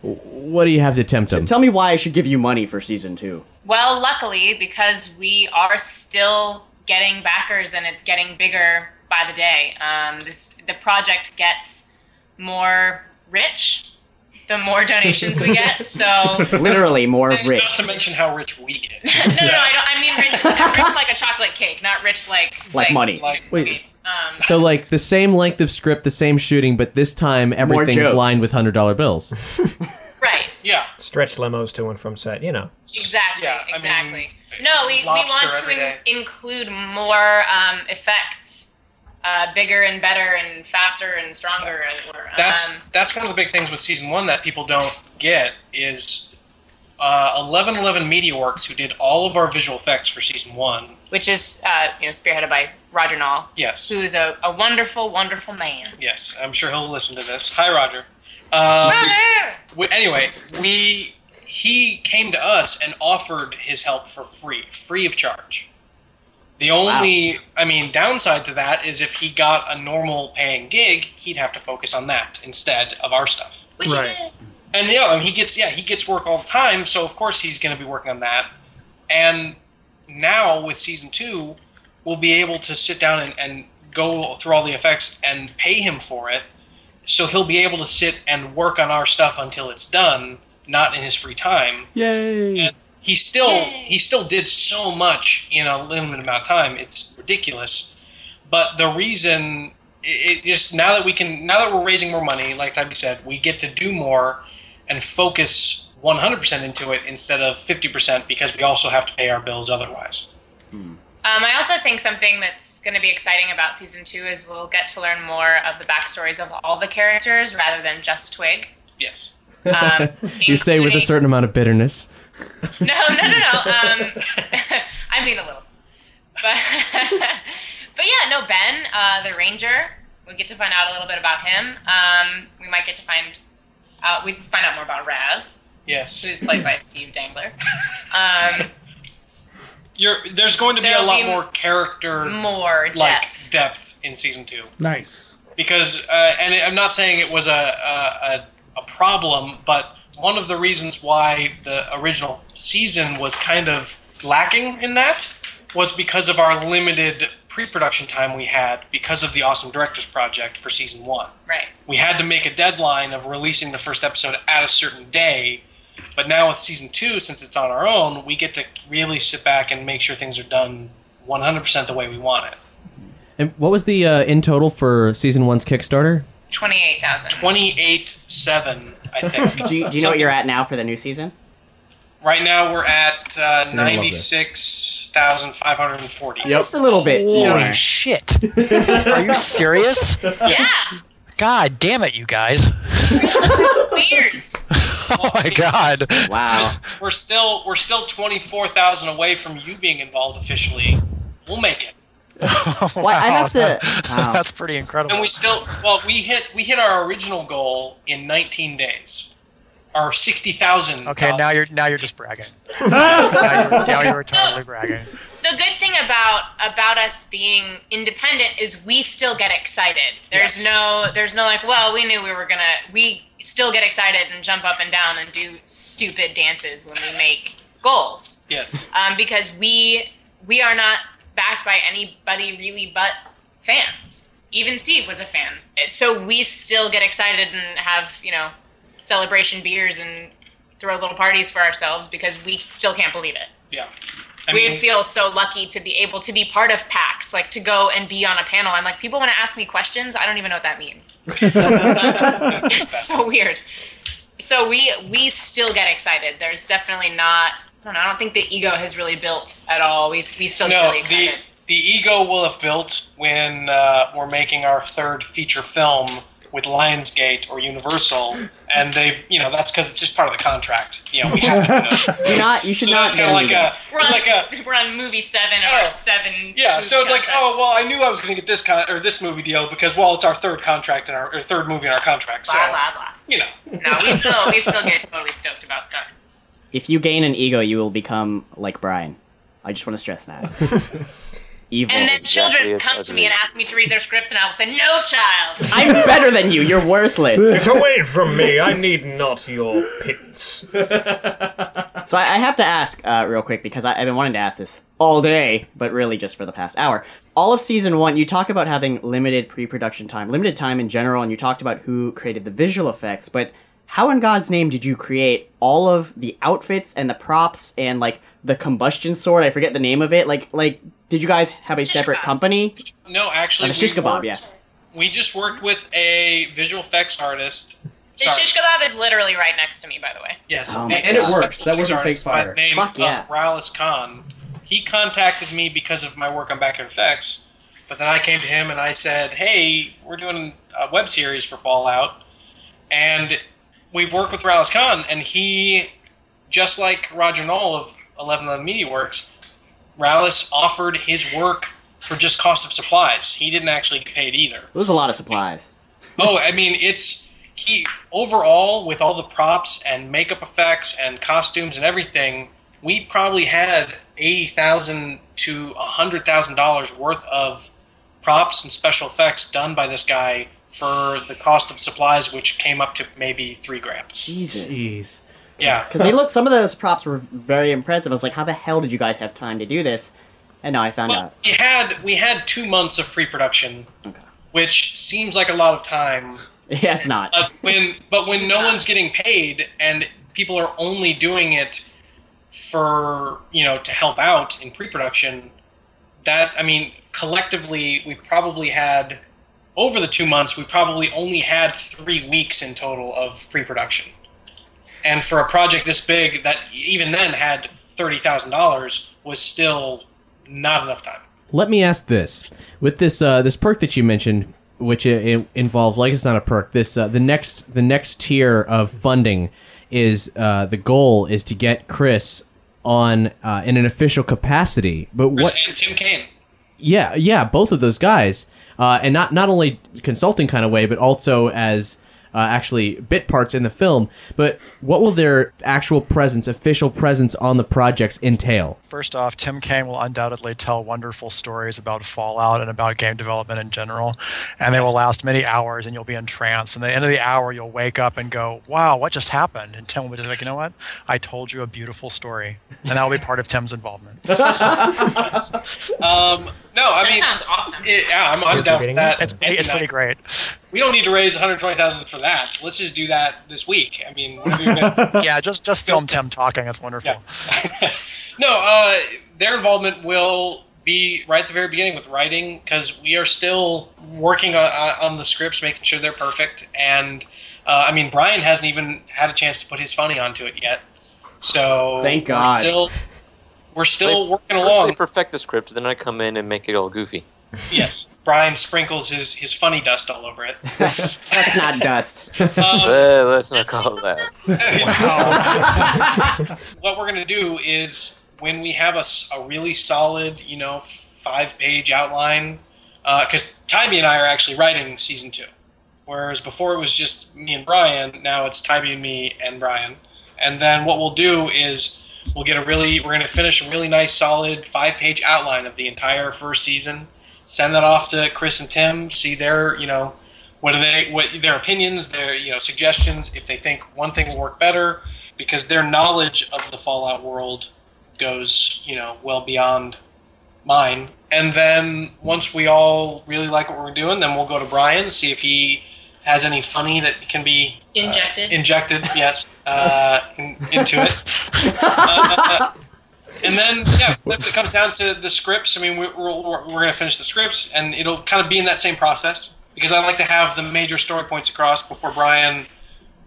what do you have to tempt them? Tell me why I should give you money for season two. Well, luckily, because we are still getting backers and it's getting bigger by the day. Um, this the project gets more rich the more donations we get. So Literally more rich. Not to mention how rich we get. no, no, no, I don't. I mean rich, rich like a chocolate cake, not rich like Like money. Like, Wait, Um, so like the same length of script, the same shooting, but this time everything's lined with hundred dollar bills. right. yeah. Stretch limos to and from set, you know. Exactly. Yeah, I mean, exactly. no, we, we want to in- include more um, effects, uh, bigger and better and faster and stronger. As it were. That's Um, that's one of the big things with season one that people don't get is uh, eleven eleven Media Works, who did all of our visual effects for season one. which is uh, you know spearheaded by Roger Knoll, Yes, who is a, a wonderful, wonderful man. yes, I'm sure he'll listen to this. Hi, Roger. Um, we, anyway, we he came to us and offered his help for free, free of charge. The only, I mean, downside to that is if he got a normal paying gig, he'd have to focus on that instead of our stuff. Which Right. he did. And yeah, I mean, he gets yeah he gets work all the time, so of course he's going to be working on that. And now with season two, we'll be able to sit down and, and go through all the effects and pay him for it. So he'll be able to sit and work on our stuff until it's done, not in his free time. Yay! And he still he still did so much in a limited amount of time. It's ridiculous. But the reason it, it just now that we can now that we're raising more money, like Tybee said, we get to do more and focus 100% into it instead of 50% because we also have to pay our bills otherwise. Um, I also think something that's going to be exciting about season two is we'll get to learn more of the backstories of all the characters rather than just Twig. Yes. Um, You say with a certain amount of bitterness. No, no, no, no. Um, I mean a little, but but yeah, no. Ben, uh, the ranger. We get to find out a little bit about him. Um, we might get to find out. We find out more about Raz, Yes. who's played by Steve Dangler. Um, You're, there's going to be a There'll lot be more character more like depth. depth in season 2. Nice. because uh, and I'm not saying it was a, a, a, a problem, but one of the reasons why the original season was kind of lacking in that was because of our limited pre-production time we had because of the awesome directors project for season one. Right. We had to make a deadline of releasing the first episode at a certain day but now with season two since it's on our own we get to really sit back and make sure things are done 100% the way we want it. And what was the uh, in total for season one's kickstarter? 28000 287 I think. Do you, do you know what you're at now for the new season? Right now we're at uh, love ninety this. six thousand five hundred and forty. Just a little bit. Holy more. shit! Are you serious? Yeah. God damn it, you guys! Years. Oh my god! Wow. We're still we're still twenty four thousand away from you being involved officially. We'll make it, Well, I have to. Wow. That's pretty incredible. and we still well we hit we hit our original goal in nineteen days. Our sixty thousand. Okay, now you're now you're just bragging. now, you're, now you're totally bragging. the good thing about about us being independent is we still get excited. There's Yes. no there's no like, well, we knew we were gonna we still get excited and jump up and down and do stupid dances when we make goals. Yes. Um, because we we are not backed by anybody really but fans. Even Steve was a fan. So we still get excited and have, you know, celebration beers and throw little parties for ourselves because we still can't believe it Yeah. I we feel so lucky to be able to be part of PAX, like to go and be on a panel. I'm like, people want to ask me questions. I don't even know what that means. it's so weird. So we we still get excited. There's definitely not. I don't know. I don't think the ego has really built at all. We we still get no, really the excited. the ego will have built when uh, we're making our third feature film with Lionsgate or Universal, and they've you know that's because it's just part of the contract. You know, we have to. do it. Do not. You should so not it's get kind of an like ego. a. We're It's on, like a. we're on movie seven of Oh. our seven. Yeah, so it's like, oh well, I knew I was going to get this con- or this movie deal because well, it's our third contract and our or third movie in our contract. So blah blah blah. you know, No, we still we still get totally stoked about stuff. If you gain an ego, you will become like Brian. I just want to stress that. Evil. And then exactly children come to me and ask me to read their scripts, and I will say, "No, child." I'm better than you. You're worthless. Get away from me! I need not your pits. So I, I have to ask uh, real quick because I, I've been wanting to ask this all day, but really just for the past hour. All of season one, you talk about having limited pre-production time, limited time in general, and you talked about who created the visual effects. But how in God's name did you create all of the outfits and the props and like the combustion sword? I forget the name of it. Like, like, did you guys have a separate company? No, actually, the shish we kebab, worked- yeah. We just worked with a visual effects artist. The Sorry. shish kebab is literally right next to me, by the way. Yes, Oh a- my And it works. That wasn't effects fake artist by fire. Name Fuck uh, yeah. Ralis Kahn. He contacted me because of my work on Backyard FX, but then I came to him and I said, "Hey, we're doing a web series for Fallout," and we worked with Ralis Kahn, and he, just like Roger Knoll of Eleven Eleven Media Works, Ralis offered his work for just cost of supplies. He didn't actually get paid either. It was a lot of supplies. Oh, I mean, it's he overall with all the props and makeup effects and costumes and everything. We probably had eighty thousand to hundred thousand dollars worth of props and special effects done by this guy for the cost of supplies, which came up to maybe three grand. Jesus. Jeez. Yeah, Because they looked, some of those props were very impressive. I was like, how the hell did you guys have time to do this? And now I found Well, out. we had we had two months of pre-production, which seems like a lot of time. Yeah, it's not. But when but when no one's getting paid and people are only doing it for you know to help out in pre-production, that I mean collectively we probably had over the two months we probably only had three weeks in total of pre-production, and for a project this big that even then had thirty thousand dollars was still not enough time. Let me ask this: with this uh, this perk that you mentioned, which i i involved like it's not a perk. This uh, the next the next tier of funding is uh, the goal is to get Chris on uh, in an official capacity. But Chris what? and Tim Cain. Yeah, yeah, both of those guys, uh, and not not only consulting kind of way, but also as uh, actually bit parts in the film. But what will their actual presence, official presence on the projects entail? First off, Tim Cain will undoubtedly tell wonderful stories about Fallout and about game development in general, and they will last many hours, and you'll be entranced. And at the end of the hour, you'll wake up and go, "Wow, what just happened?" And Tim will be just like, "You know what? I told you a beautiful story," and that will be part of Tim's involvement. Um, no, I That mean, sounds awesome. it- yeah, I'm, I'm down for that. It's, it's pretty great. We don't need to raise 120,000 for that. Let's just do that this week. I mean, what have you been- yeah, just just film Tim talking. It's wonderful. no, uh, their involvement will be right at the very beginning with writing because we are still working on, on the scripts, making sure they're perfect. And uh, I mean, Brian hasn't even had a chance to put his funny onto it yet. So Thank we're God. still we're still working First along. they perfect the script, then I come in and make it all goofy. yes, Brian sprinkles his his funny dust all over it. That's not dust. Um, Uh, let's not call it that. what we're going to do is when we have a, a really solid, you know, five page outline, because Tybee and I are actually writing season two. Whereas before it was just me and Brian, now it's Tybee and me and Brian. And then what we'll do is we'll get a really, we're going to finish a really nice, solid five page outline of the entire first season. Send that off to Chris and Tim, see their, you know, what are they, what their opinions, their, you know, suggestions, if they think one thing will work better, because their knowledge of the Fallout world goes, you know, well beyond mine. And then once we all really like what we're doing, then we'll go to Brian, see if he has any funny that can be uh, Injected. injected, yes, uh, in, into it. Uh, and then, yeah, it comes down to the scripts, I mean, we're, we're, we're going to finish the scripts, and it'll kind of be in that same process because I like to have the major story points across before Brian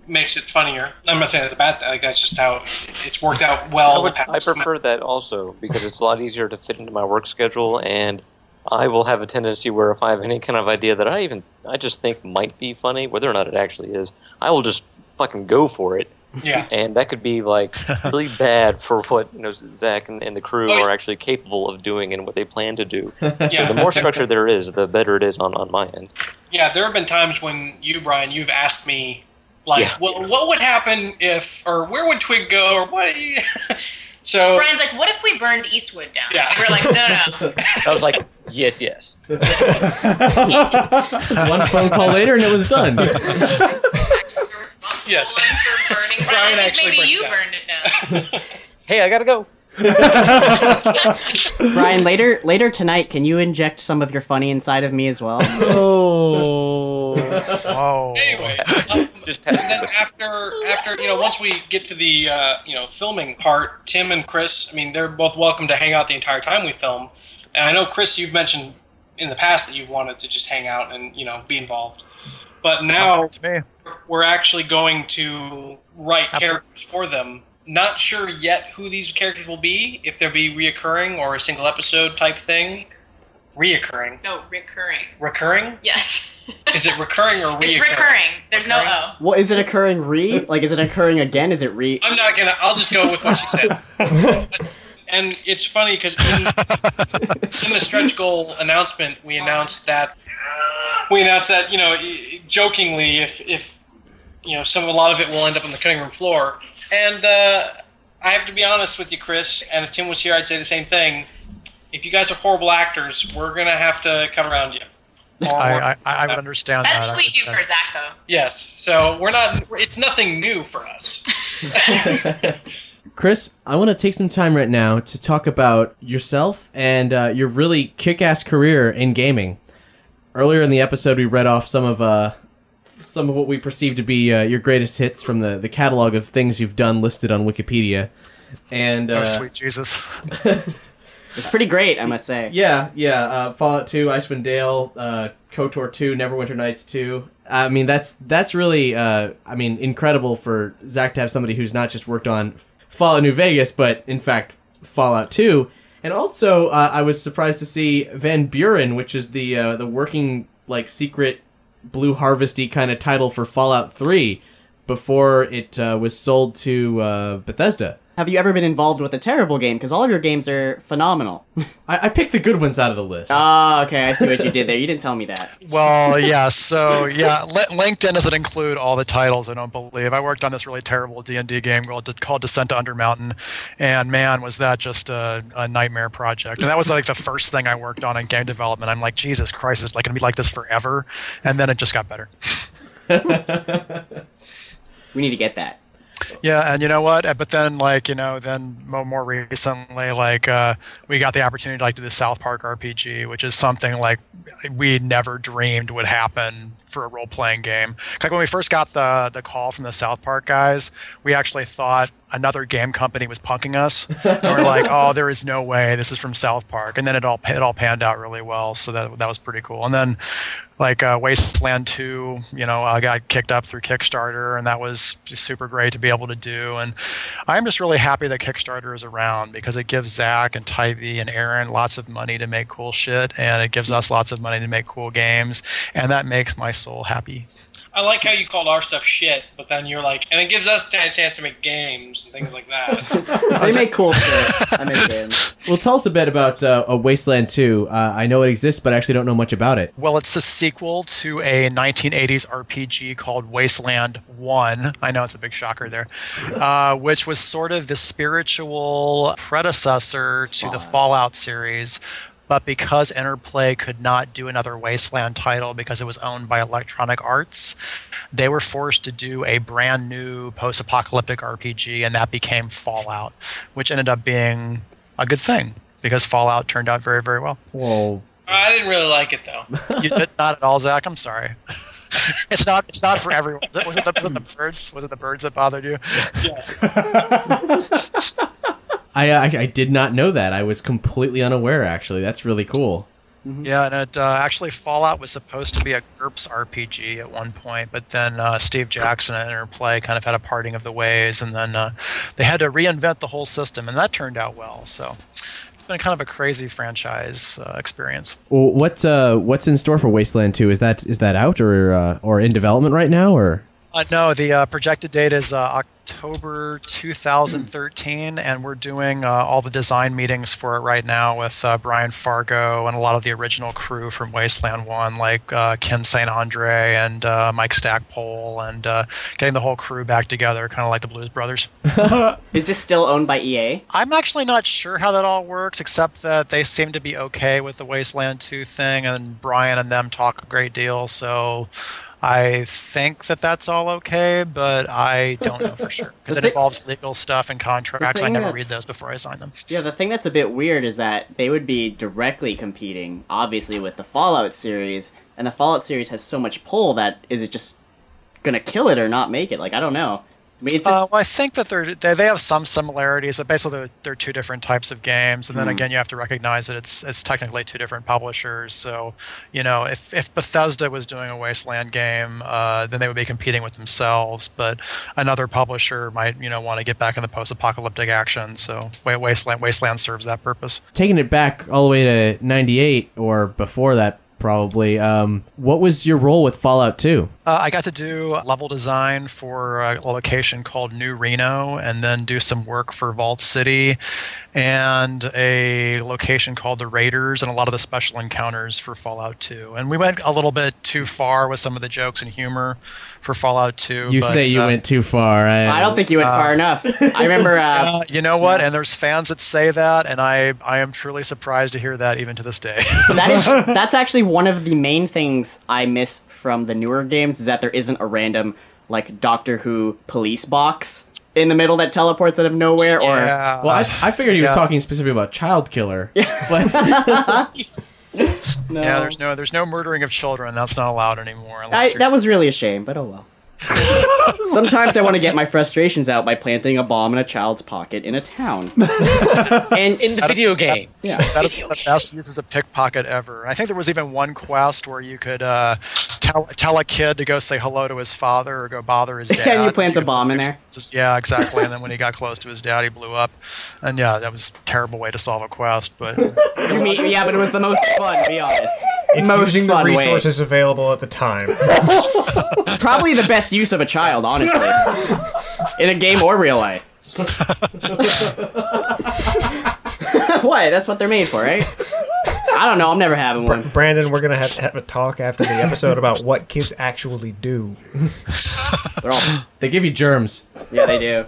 makes it funnier. I'm not saying it's a bad thing. Like, that's just how it's worked out well. I, would, I prefer that also because it's a lot easier to fit into my work schedule, and I will have a tendency where if I have any kind of idea that I even I just think might be funny, whether or not it actually is, I will just fucking go for it. Yeah. And that could be like really bad for what you know Zach and, and the crew Oh, are actually capable of doing and what they plan to do. yeah. So the more structure there is, the better it is on, on my end. Yeah, there have been times when you, Brian, you've asked me, like, Yeah. well, what would happen if, or where would Twig go, or what? So Brian's like, what if we burned Eastwood down? Yeah. We're like, no, no. I was like, yes, yes. One phone call later, and it was done. You're responsible Yes. for burning. Brian Brian, actually maybe burnt you down. burned it down. Hey, I gotta go. Brian, later later tonight, can you inject some of your funny inside of me as well? Oh. Whoa. anyway, um, Just And then after after you know once we get to the uh, you know filming part, Tim and Chris, I mean they're both welcome to hang out the entire time we film. And I know Chris, you've mentioned in the past that you wanted to just hang out and you know be involved. But now we're actually going to write characters for them. Not sure yet who these characters will be, if they'll be reoccurring or a single episode type thing. Reoccurring. No, recurring. Recurring? Yes. Is it recurring or reoccurring? It's recurring. There's no O. What is it occurring re? Like is it occurring again? Is it re? I'm not gonna. I'll just go with what she said. and it's funny because in, in the stretch goal announcement, we announced that we announced that you know jokingly, if if you know some a lot of it will end up on the cutting room floor. And uh, I have to be honest with you, Chris. And if Tim was here, I'd say the same thing. If you guys are horrible actors, we're gonna have to come around you. I, I, I would understand That's that. what we do for Zach, though. Yes. So we're not. It's nothing new for us. Chris, I want to take some time right now to talk about yourself and uh, your really kick-ass career in gaming. Earlier in the episode, we read off some of uh, some of what we perceive to be uh, your greatest hits from the, the catalog of things you've done listed on Wikipedia. And uh, Oh, sweet Jesus. It's pretty great, I must say. Yeah, yeah. Uh, Fallout 2, Icewind Dale, uh, KOTOR 2, Neverwinter Nights 2. I mean, that's that's really, uh, I mean, incredible for Zach to have somebody who's not just worked on Fallout New Vegas, but in fact Fallout 2. And also, uh, I was surprised to see Van Buren, which is the uh, the working like secret Blue Harvesty kind of title for Fallout 3, before it uh, was sold to uh, Bethesda. Have you ever been involved with a terrible game? Because all of your games are phenomenal. I, I picked the good ones out of the list. Oh, okay. I see what you did there. You didn't tell me that. Well, yeah. So yeah, Li- LinkedIn doesn't include all the titles. I don't believe. I worked on this really terrible D and D game called, called Descent to Undermountain, and man, was that just a, a nightmare project. And that was like the first thing I worked on in game development. I'm like, Jesus Christ, it's like gonna be like this forever. And then it just got better. We need to get that. Yeah, and you know what? Uh, But then, like you know, then more recently, like uh, we got the opportunity to like do the South Park RPG, which is something like we never dreamed would happen for a role playing game. Like when we first got the the call from the South Park guys, we actually thought another game company was punking us, and we're like, "Oh, there is no way this is from South Park." And then it all it all panned out really well, so that that was pretty cool. And then like uh, Wasteland 2, you know, I got kicked up through Kickstarter, and that was super great to be able to do. And I'm just really happy that Kickstarter is around because it gives Zach and Tybee and Aaron lots of money to make cool shit, and it gives us lots of money to make cool games, and that makes my soul happy. I like how you called our stuff shit, but then you're like, and it gives us a chance to make games and things like that. They make cool shit. I make games. Well, tell us a bit about uh, a Wasteland 2. Uh, I know it exists, but I actually don't know much about it. Well, it's the sequel to a 1980s RPG called Wasteland 1. I know it's a big shocker there, uh, which was sort of the spiritual predecessor to the Fallout series. But because Interplay could not do another Wasteland title because it was owned by Electronic Arts, they were forced to do a brand new post apocalyptic RPG, and that became Fallout, which ended up being a good thing because Fallout turned out very, very well. Whoa. I didn't really like it though. You did not at all, Zach. I'm sorry. It's not. It's not for everyone. Was it the, was it the birds? Was it the birds that bothered you? Yes. I, I I did not know that. I was completely unaware. Actually, that's really cool. Yeah, and it uh, actually Fallout was supposed to be a GURPS RPG at one point, but then uh, Steve Jackson and Interplay kind of had a parting of the ways, and then uh, they had to reinvent the whole system, and that turned out well. So it's been kind of a crazy franchise uh, experience. Well, what's uh what's in store for Wasteland 2? Is that is that out or uh, or in development right now or? Uh, no, the uh, projected date is uh, October 2013, and we're doing uh, all the design meetings for it right now with uh, Brian Fargo and a lot of the original crew from Wasteland 1, like uh, Ken St. Andre and uh, Mike Stackpole, and uh, getting the whole crew back together, kind of like the Blues Brothers. Is this still owned by EA? I'm actually not sure how that all works, except that they seem to be okay with the Wasteland 2 thing, and Brian and them talk a great deal, so I think that that's all okay, but I don't know for sure because it thi- involves legal stuff and contracts. I never read those before I sign them. Yeah, the thing that's a bit weird is that they would be directly competing, obviously, with the Fallout series, and the Fallout series has so much pull that is it just gonna kill it or not make it. Like I don't know. I mean, it's just Uh, well, I think that they're, they they have some similarities, but basically they're, they're two different types of games. And then Hmm. again, you have to recognize that it's it's technically two different publishers. So, you know, if, if Bethesda was doing a Wasteland game, uh, then they would be competing with themselves. But another publisher might, you know, want to get back in the post-apocalyptic action. So Wasteland Wasteland serves that purpose. Taking it back all the way to 98 or before that, probably, um, what was your role with Fallout 2? Uh, I got to do level design for a location called New Reno, and then do some work for Vault City, and a location called the Raiders, and a lot of the special encounters for Fallout 2. And we went a little bit too far with some of the jokes and humor for Fallout 2. You but, say you uh, went too far. I, I don't think you went far Uh, enough. I remember. Uh, uh, you know what? And there's fans that say that, and I I am truly surprised to hear that even to this day. that is that's actually one of the main things I miss from the newer games is that there isn't a random like Doctor Who police box in the middle that teleports out of nowhere or Well, I, I figured he was Yeah. talking specifically about Child Killer. But Yeah, there's no there's no murdering of children. That's not allowed anymore. I, you're- that was really a shame, but oh well. Sometimes I want to get my frustrations out by planting a bomb in a child's pocket in a town. and in the video game. Yeah. That is the best use as a pickpocket ever. I think there was even one quest where you could uh, tell tell a kid to go say hello to his father or go bother his dad. and you plant a bomb in there. Just- yeah, exactly. and then when he got close to his dad, he blew up. And yeah, that was a terrible way to solve a quest. But You mean, yeah, but it was the most fun, to be honest. It's most using the resources available at the time. Probably the best use of a child, honestly. In a game or real life. Why? That's what they're made for, right? I don't know. I'm never having one. Brandon, we're gonna have to have a talk after the episode about what kids actually do. They're all, they give you germs. yeah, they do.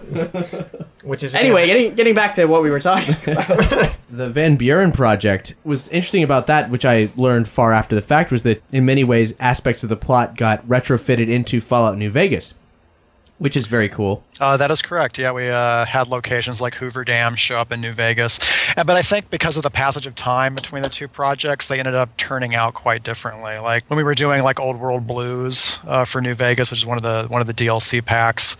Which is Anyway, getting getting back to what we were talking about. The Van Buren project was interesting about that, which I learned far after the fact, was that in many ways aspects of the plot got retrofitted into Fallout New Vegas, which is very cool. Uh, that is correct. Yeah, we uh, had locations like Hoover Dam show up in New Vegas, Uh, but I think because of the passage of time between the two projects, they ended up turning out quite differently. Like when we were doing like Old World Blues uh, for New Vegas, which is one of the one of the DLC packs,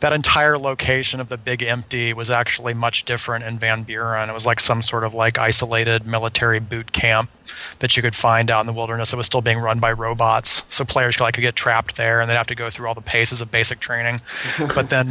that entire location of the Big Empty was actually much different in Van Buren. It was like some sort of like isolated military boot camp that you could find out in the wilderness. It was still being run by robots, so players could like could get trapped there and they'd have to go through all the paces of basic training. but then,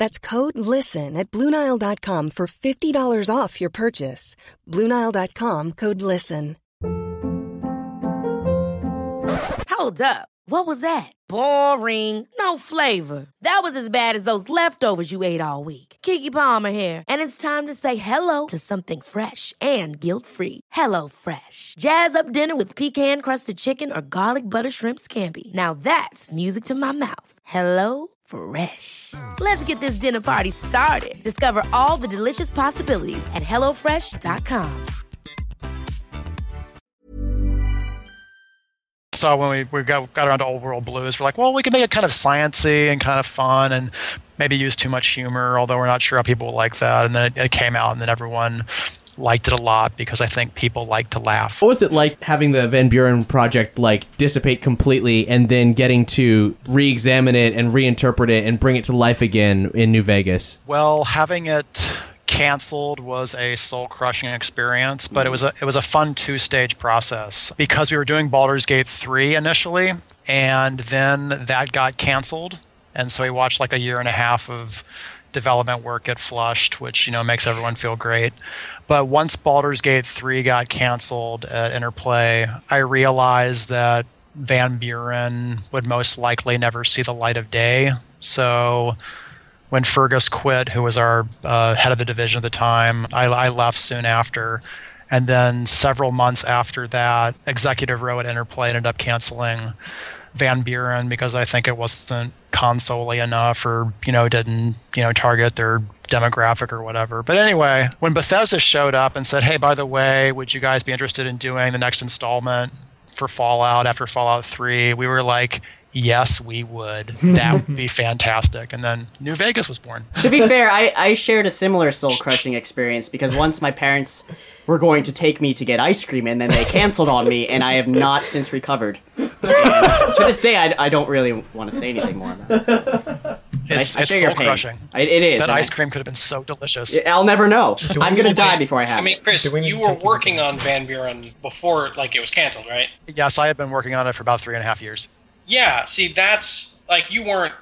That's code LISTEN at Bluenile.com for $50 off your purchase. Bluenile.com code LISTEN. Hold up. What was that? Boring. No flavor. That was as bad as those leftovers you ate all week. Keke Palmer here, and it's time to say hello to something fresh and guilt-free. Hello Fresh. Jazz up dinner with pecan-crusted chicken or garlic butter shrimp scampi. Now that's music to my mouth. Hello Fresh. Let's get this dinner party started. Discover all the delicious possibilities at hellofresh.com. so when we, we got, got around to old world blues we're like well we can make it kind of sciency and kind of fun and maybe use too much humor although we're not sure how people will like that and then it, it came out and then everyone liked it a lot because i think people like to laugh What was it like having the Van Buren project like dissipate completely and then getting to re-examine it and reinterpret it and bring it to life again in New Vegas? well having it canceled was a soul crushing experience but it was a it was a fun two stage process because we were doing Baldur's Gate 3 initially and then that got canceled and so we watched like a year and a half of development work get flushed which you know makes everyone feel great. But once Baldur's Gate 3 got canceled at Interplay I realized that Van Buren would most likely never see the light of day. So when Feargus quit, who was our uh, head of the division at the time, I, I left soon after. And then several months after that, Executive Row at Interplay ended up canceling Van Buren because I think it wasn't console enough or, you know, didn't, you know, target their demographic or whatever. But anyway, when Bethesda showed up and said, "Hey, by the way, would you guys be interested in doing the next installment for Fallout after Fallout 3?" We were like, "Yes, we would. That would be fantastic." And then New Vegas was born. to be fair, I, I shared a similar soul crushing experience because once my parents were going to take me to get ice cream and then they canceled on me, and I have not since recovered. And to this day, I, I don't really want to say anything more about it. It's, I it's soul crushing. I- it is, That and I- ice cream could have been so delicious. I'll never know. I'm gonna die before I have I mean, it. Chris, you were working on Van Buren before like it was canceled, right? Yes, I had been working on it for about three and a half years. Yeah. See, that's like you weren't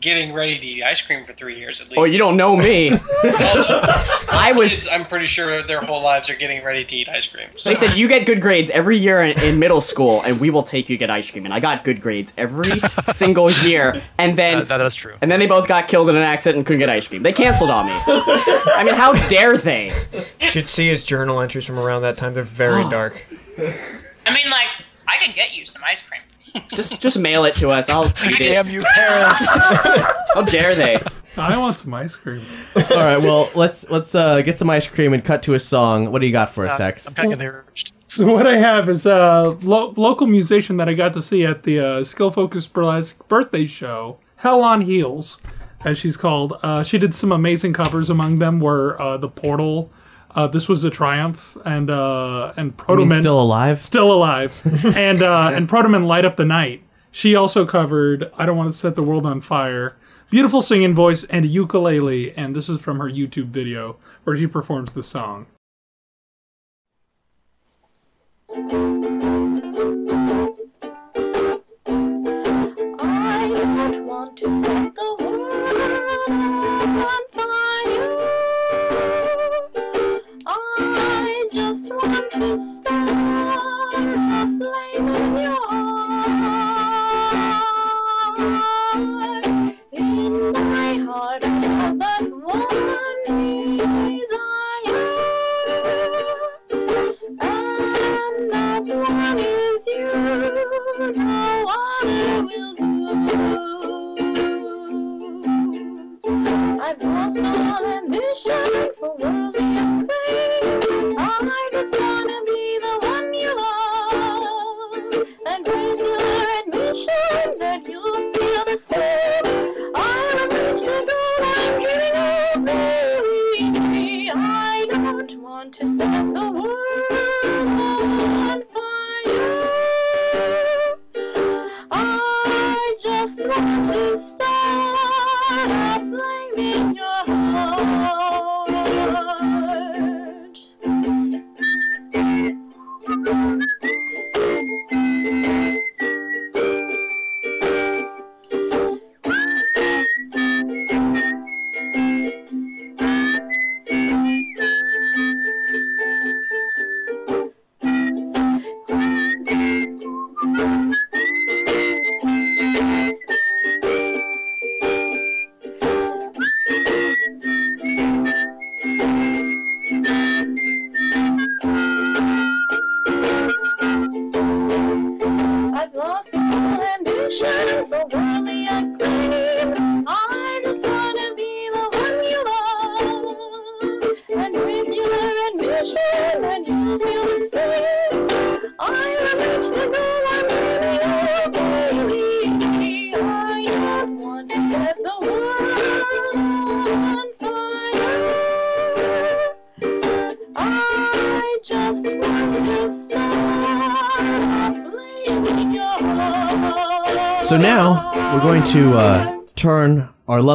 getting ready to eat ice cream for three years at oh, least. Oh, you don't know me. I was. I'm pretty sure their whole lives are getting ready to eat ice cream. So. They said you get good grades every year in, in middle school, and we will take you to get ice cream. And I got good grades every single year. And then that is true. And then they both got killed in an accident and couldn't get ice cream. They canceled on me. I mean, how dare they? Should see his journal entries from around that time. They're very dark. I mean, like, I could get you some ice cream. Just just mail it to us. I'll eat it. Damn you, parents! How dare they? I want some ice cream. All right, well let's let's uh, get some ice cream and cut to a song. What do you got for us, Hex? I'm kind of urged. So what I have is a lo- local musician that I got to see at the uh, Skill Focus Burlesque birthday show, Hell on Heels, as she's called. Uh, she did some amazing covers. Among them were uh, the Portal. Uh, this was a triumph, and uh, and Protoman still alive? still alive, and uh, and Protomen light up the night. She also covered "I Don't Want to Set the World on Fire." Beautiful singing voice and a ukulele, and this is from her YouTube video where she performs the song.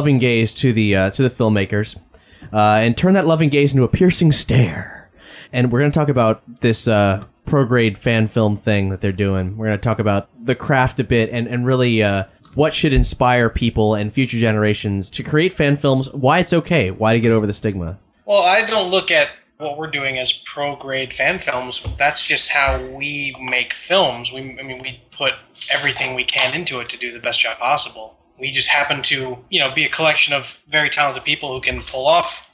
Loving gaze to the uh, to the filmmakers, uh, and turn that loving gaze into a piercing stare. And we're going to talk about this uh, pro grade fan film thing that they're doing. We're going to talk about the craft a bit, and and really uh, what should inspire people and future generations to create fan films. Why it's okay. Why to get over the stigma. Well, I don't look at what we're doing as pro grade fan films. That's just how we make films. We, I mean, we put everything we can into it to do the best job possible. We just happen to, you know, be a collection of very talented people who can pull off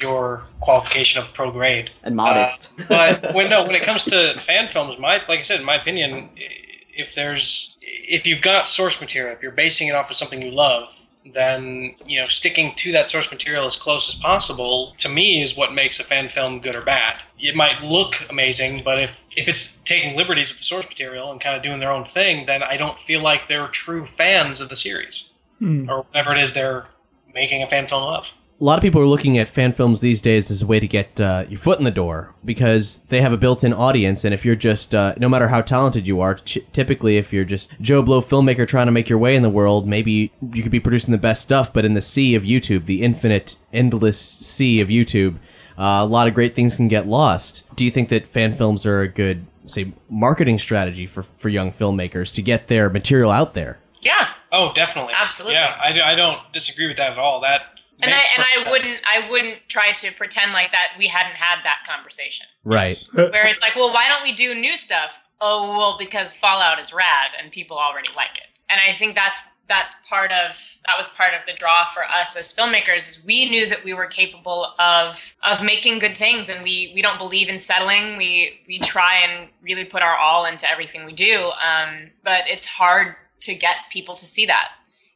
your qualification of pro grade And modest. Uh, but when no, when it comes to fan films, my like I said, in my opinion, if there's if you've got source material, if you're basing it off of something you love, then you know sticking to that source material as close as possible to me is what makes a fan film good or bad. It might look amazing, but if if it's taking liberties with the source material and kind of doing their own thing, then I don't feel like they're true fans of the series Hmm. or whatever it is they're making a fan film of. A lot of people are looking at fan films these days as a way to get uh, your foot in the door because they have a built-in audience. And if you're just, uh, no matter how talented you are, ch- typically if you're just Joe Blow filmmaker trying to make your way in the world, maybe you could be producing the best stuff. But in the sea of YouTube, the infinite, endless sea of YouTube, uh, a lot of great things can get lost. Do you think that fan films are a good, say, marketing strategy for for young filmmakers to get their material out there? Yeah. Oh, definitely. Absolutely. Yeah, I, I don't disagree with that at all. That And I and I sense. wouldn't I wouldn't try to pretend like that we hadn't had that conversation. Right. Where it's like, well, why don't we do new stuff? Oh, well, because Fallout is rad and people already like it. And I think that's that's part of that was part of the draw for us as filmmakers. Is we knew that we were capable of of making good things, and we we don't believe in settling. We we try and really put our all into everything we do. Um, but it's hard to get people to see that.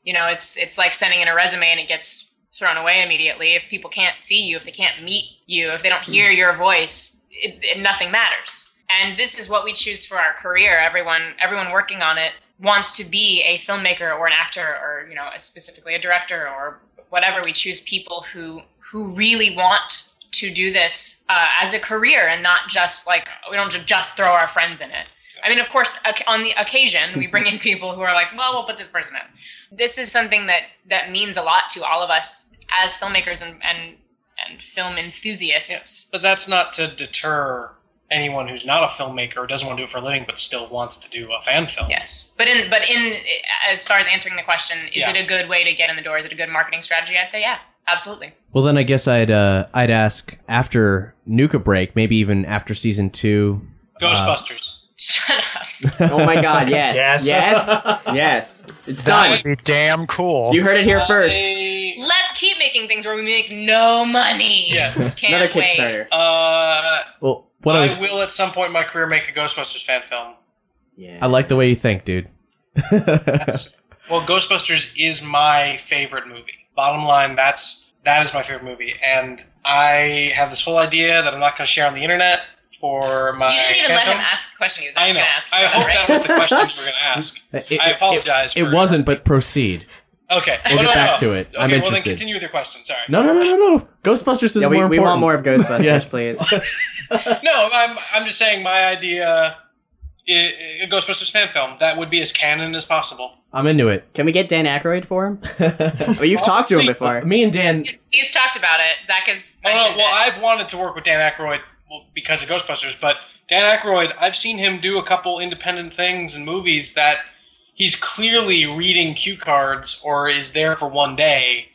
You know, it's it's like sending in a resume and it gets thrown away immediately. If people can't see you, if they can't meet you, if they don't hear your voice, it, it, nothing matters. And this is what we choose for our career. Everyone, everyone working on it wants to be a filmmaker or an actor or you know specifically a director or whatever. We choose people who who really want to do this uh, as a career and not just like we don't just throw our friends in it. I mean, of course, on the occasion we bring in people who are like, well, we'll put this person in. This is something that that means a lot to all of us as filmmakers and and, and film enthusiasts. But that's not to deter anyone who's not a filmmaker or doesn't want to do it for a living but still wants to do a fan film. Yes, but in but in as far as answering the question, is Yeah. it a good way to get in the door? Is it a good marketing strategy? I'd say yeah, absolutely. Well, then I guess I'd uh, I'd ask after Nuka break, maybe even after season two. uh, Ghostbusters. Shut up. Oh my god, yes. Yes. Yes. Yes. It's That done. would be damn cool. You heard it here first. Let's keep making things where we make no money. Yes. Can't Another wait. Kickstarter. Uh, Well, what I I was, will at some point in my career make a Ghostbusters fan film. Yeah. I like the way you think, dude. Well, Ghostbusters is my favorite movie. Bottom line, that's that is my favorite movie, and I have this whole idea that I'm not going to share on the internet for my. You didn't even fan let him ask the question he was I going to ask. I hope that was the question you were going to ask. It- I it- apologize. It, for, wasn't, but proceed. Okay, We'll Well, get no, back no. to it. Okay, I'm well then interested. continue with your question. Sorry. No, no, no, no, no. Ghostbusters is Yeah, we, more we important. want more of Ghostbusters, Yes. please. no, I'm I'm just saying my idea. i- A Ghostbusters fan film that would be as canon as possible. I'm into it. Can we get Dan Aykroyd for him? well, oh, you've talked to him before. Me and Dan. He's, he's talked about it. Zach has Oh, no, well, it. I've wanted to work with Dan Aykroyd because of Ghostbusters, but Dan Aykroyd, I've seen him do a couple independent things in movies that he's clearly reading cue cards or is there for one day.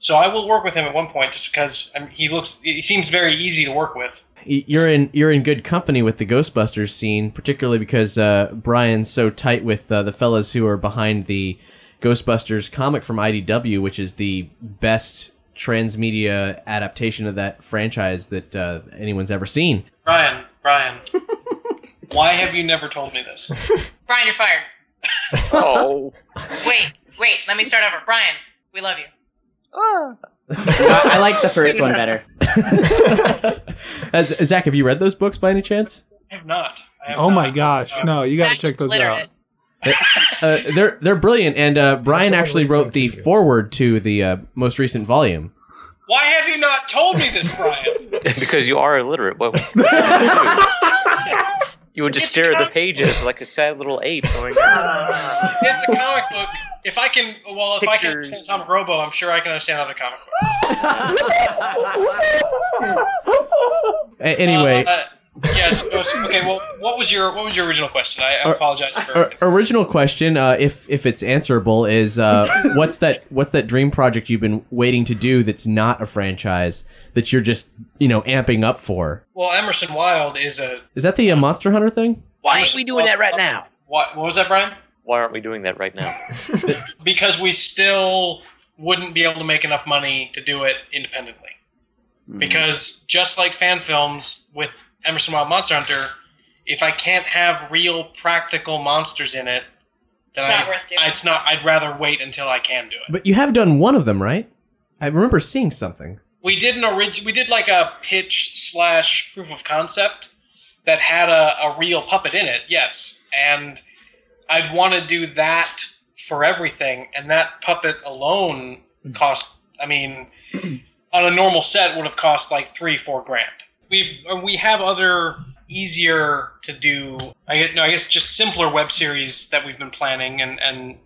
So I will work with him at one point just because I mean, he looks, he seems very easy to work with. You're in you're in good company with the Ghostbusters scene, particularly because uh, Brian's so tight with uh, the fellas who are behind the Ghostbusters comic from IDW, which is the best transmedia adaptation of that franchise that uh, anyone's ever seen. Brian, Brian, why have you never told me this? Brian, you're fired. Oh. Wait, wait. Let me start over. Brian, we love you. I, I like the first one better. Z- Zach, have you read those books by any chance? I have not. I have Oh my not. gosh, no, you got to check those out. Uh, they're they're brilliant, and uh, Brian actually wrote the foreword to the uh, most recent volume. Why have you not told me this, Brian? because you are illiterate. What would you, you would just stare at the pages like a sad little ape going, "Ah." it's a comic book. If I can, well, if I can understand Comic Robo, I'm sure I can understand other comic books. A- anyway, Uh, yes. yes, Okay. Well, what was your what was your original question? I, I Or- apologize for. Or- original question, uh, if if it's answerable, is uh, what's that what's that dream project you've been waiting to do that's not a franchise that you're just you know amping up for? well, Emerson Wild is a. Is that the uh, Monster Hunter thing? Why aren't we doing that right now? What What was that, Brian? Why aren't we doing that right now? Because we still wouldn't be able to make enough money to do it independently. Because just like fan films with Emerson Wild Monster Hunter, if I can't have real practical monsters in it, then It's I, not worth doing. I- it's not. I'd rather wait until I can do it. But you have done one of them, right? I remember seeing something. We did an orig- We did like a pitch slash proof of concept that had a, a real puppet in it. Yes, and I'd want to do that for everything, and that puppet alone mm. cost. I mean, on a normal set would have cost like three, four grand. We've uh, we have other easier to do. I get no, I guess just simpler web series that we've been planning and and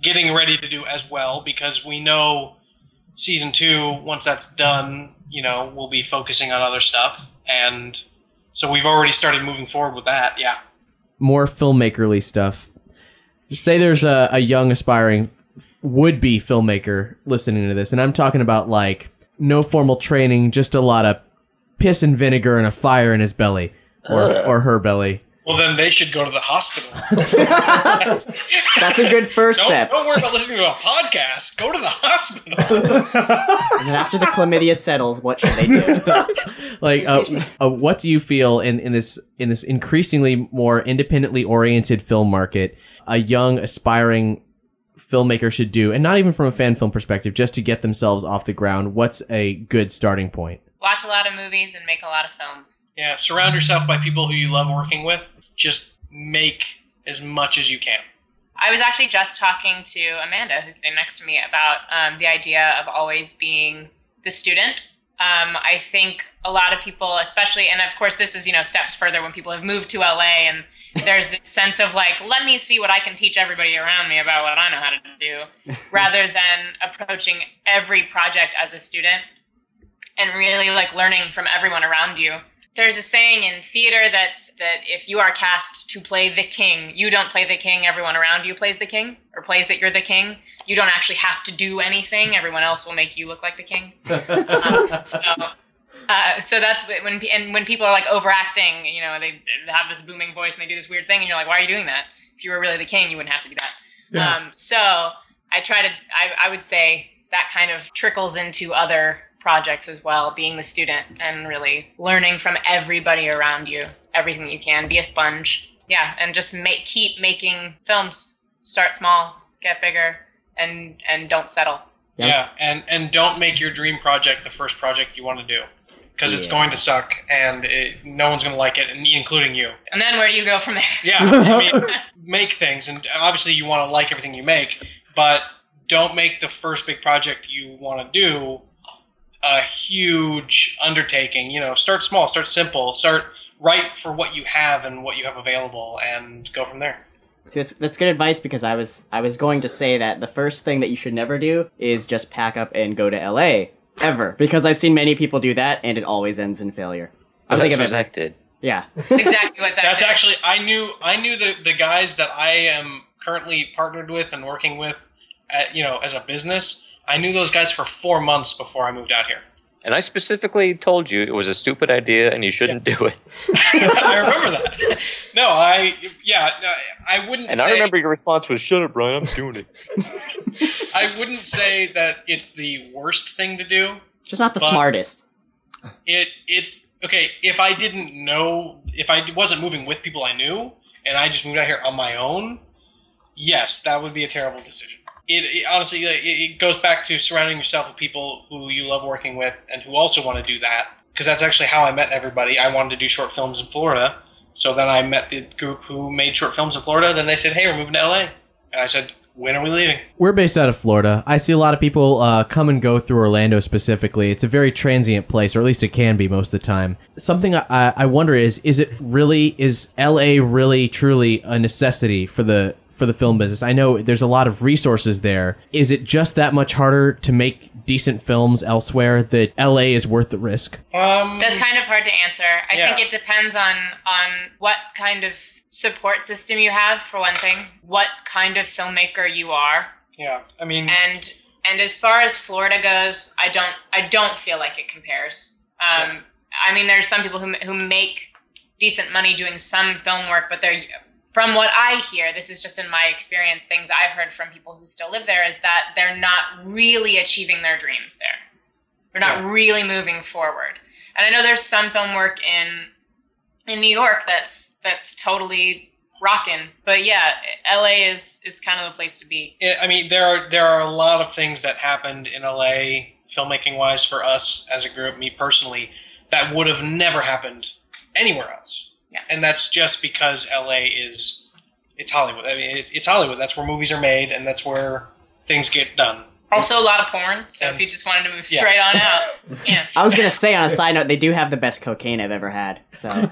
getting ready to do as well because we know season two once that's done you know we'll be focusing on other stuff and so we've already started moving forward with that yeah More filmmakerly stuff. Say there's a, a young aspiring would be filmmaker listening to this, and I'm talking about like no formal training, just a lot of piss and vinegar and a fire in his belly or, or her belly. well then they should go to the hospital That's a good 1st don't, step. don't worry about listening to a podcast go to the hospital And then after the chlamydia settles, what should they do? like uh, uh, what do you feel in, in this in this increasingly more independently oriented film market a young aspiring filmmaker should do and not even from a fan film perspective just to get themselves off the ground what's a good starting point Watch a lot of movies and make a lot of films. yeah surround yourself by people who you love working with just make as much as you can I was actually just talking to Amanda, who's sitting next to me, about um, the idea of always being the student. Um, I think a lot of people, especially, and of course, this is you know steps further when people have moved to LA, and there's this sense of like, let me see what I can teach everybody around me about what I know how to do, rather than approaching every project as a student and really like learning from everyone around you. There's a saying in theater that's that if you are cast to play the king, you don't play the king, everyone around you plays the king or plays that you're the king. You don't actually have to do anything. Everyone else will make you look like the king. Um, so, uh, so that's when and when people are like overacting, you know, they have this booming voice and they do this weird thing, and you're like, why are you doing that? If you were really the king, you wouldn't have to do that. Yeah. Um, so I try to, I, I would say that kind of trickles into other projects as well, being the student and really learning from everybody around you, everything you can, be a sponge. Yeah, and just make keep making films. Start small, get bigger, and and don't settle. Yeah, and and don't make your dream project the first project you want to do, because it's going to suck, and it, no one's going to like it, including you. And then where do you go from there? Yeah, I mean, make things, and obviously you want to like everything you make, but don't make the first big project you want to do a huge undertaking. You know, start small, start simple, start right for what you have and what you have available, and go from there. See, that's, that's good advice because I was I was going to say that the first thing that you should never do is just pack up and go to LA ever because I've seen many people do that and it always ends in failure. I think That's of what it. Did. Yeah. exactly what That's actually I knew I knew the the guys that I am currently partnered with and working with, at, you know, as a business. I knew those guys for four months before I moved out here. And I specifically told you it was a stupid idea and you shouldn't do it. I remember that. No, I yeah, no, I wouldn't. And say, I remember your response was, "Shut up, Brian. I'm doing it." I wouldn't say that it's the worst thing to do. Just not the smartest. It it's okay if I didn't know if I wasn't moving with people I knew and I just moved out here on my own. Yes, that would be a terrible decision. It, it honestly it, it goes back to surrounding yourself with people who you love working with and who also want to do that because that's actually how I met everybody. I wanted to do short films in Florida, so then I met the group who made short films in Florida. Then they said, "Hey, we're moving to LA," and I said, "When are we leaving?" We're based out of Florida. I see a lot of people uh, come and go through Orlando specifically. It's a very transient place, or at least it can be most of the time. Something I, I I wonder is: is it really is L.A. really truly a necessity for the for the film business? I know there's a lot of resources there. Is it just that much harder to make decent films elsewhere that L.A. is worth the risk? Um, That's kind of hard to answer. I Yeah. think it depends on on what kind of support system you have for one thing, what kind of filmmaker you are, Yeah, I mean, and and as far as Florida goes, I don't I don't feel like it compares. Um, I mean, there's some people who who make decent money doing some film work, but they're from what I hear, this is just in my experience, things I've heard from people who still live there is that they're not really achieving their dreams there. They're not really moving forward. And I know there's some film work in in New York that's that's totally rocking. But yeah, LA is is kind of the place to be. I mean, there are there are a lot of things that happened in LA filmmaking wise for us as a group, me personally, that would have never happened anywhere else. Yeah. And that's just because LA is it's Hollywood. I mean, it's, it's Hollywood. That's where movies are made, and that's where things get done. Also, a lot of porn. So if you just wanted to move Yeah. straight on out, yeah. I was gonna say on a side note, they do have the best cocaine I've ever had. So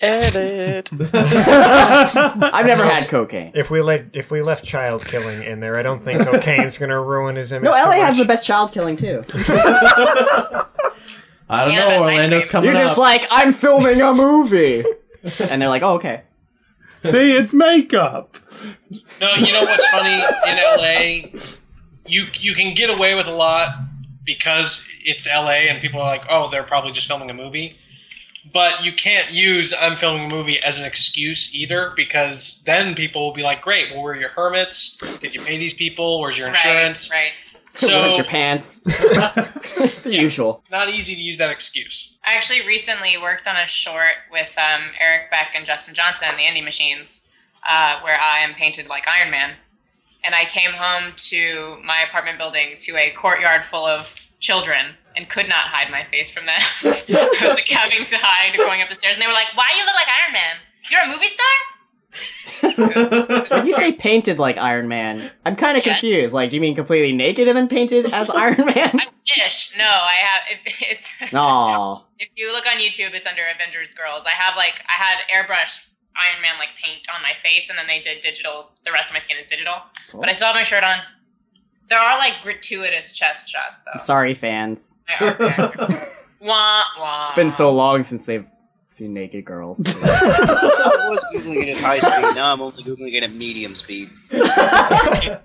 Edit. I've never had cocaine. If we let if we left child killing in there, I don't think cocaine's gonna ruin his image. No, too LA has the best child killing too. I don't Yeah, know. that's Orlando's coming You're up. just like I'm filming a movie, and they're like, "Oh, okay." See, it's makeup. No, you know what's funny in LA? You you can get away with a lot because it's LA and people are like, "Oh, they're probably just filming a movie." But you can't use "I'm filming a movie" as an excuse either, because then people will be like, "Great, well, where are your hermits? Did you pay these people? Where's your insurance?" Right. So Where's your pants? the usual. not easy to use that excuse. I actually recently worked on a short with um, Eric Beck and Justin Johnson, the Indie Machines, uh, where I am painted like Iron Man. And I came home to my apartment building to a courtyard full of children and could not hide my face from them. I was like having to hide going up the stairs. And they were like, Why do you look like Iron Man? You're a movie star? When you say painted like Iron Man, I'm kind of confused. Like, do you mean completely naked and then painted as Iron Man? Ish. No, I have. It, it's. No. If you look on YouTube, it's under Avengers Girls. I have like I had airbrush Iron Man like paint on my face, and then they did digital. The rest of my skin is digital, Cool. but I still have my shirt on. There are like gratuitous chest shots though. Sorry, fans. Wah wah. It's been so long since they've seen naked girls. I was googling it at high speed. Now I'm only googling it at medium speed.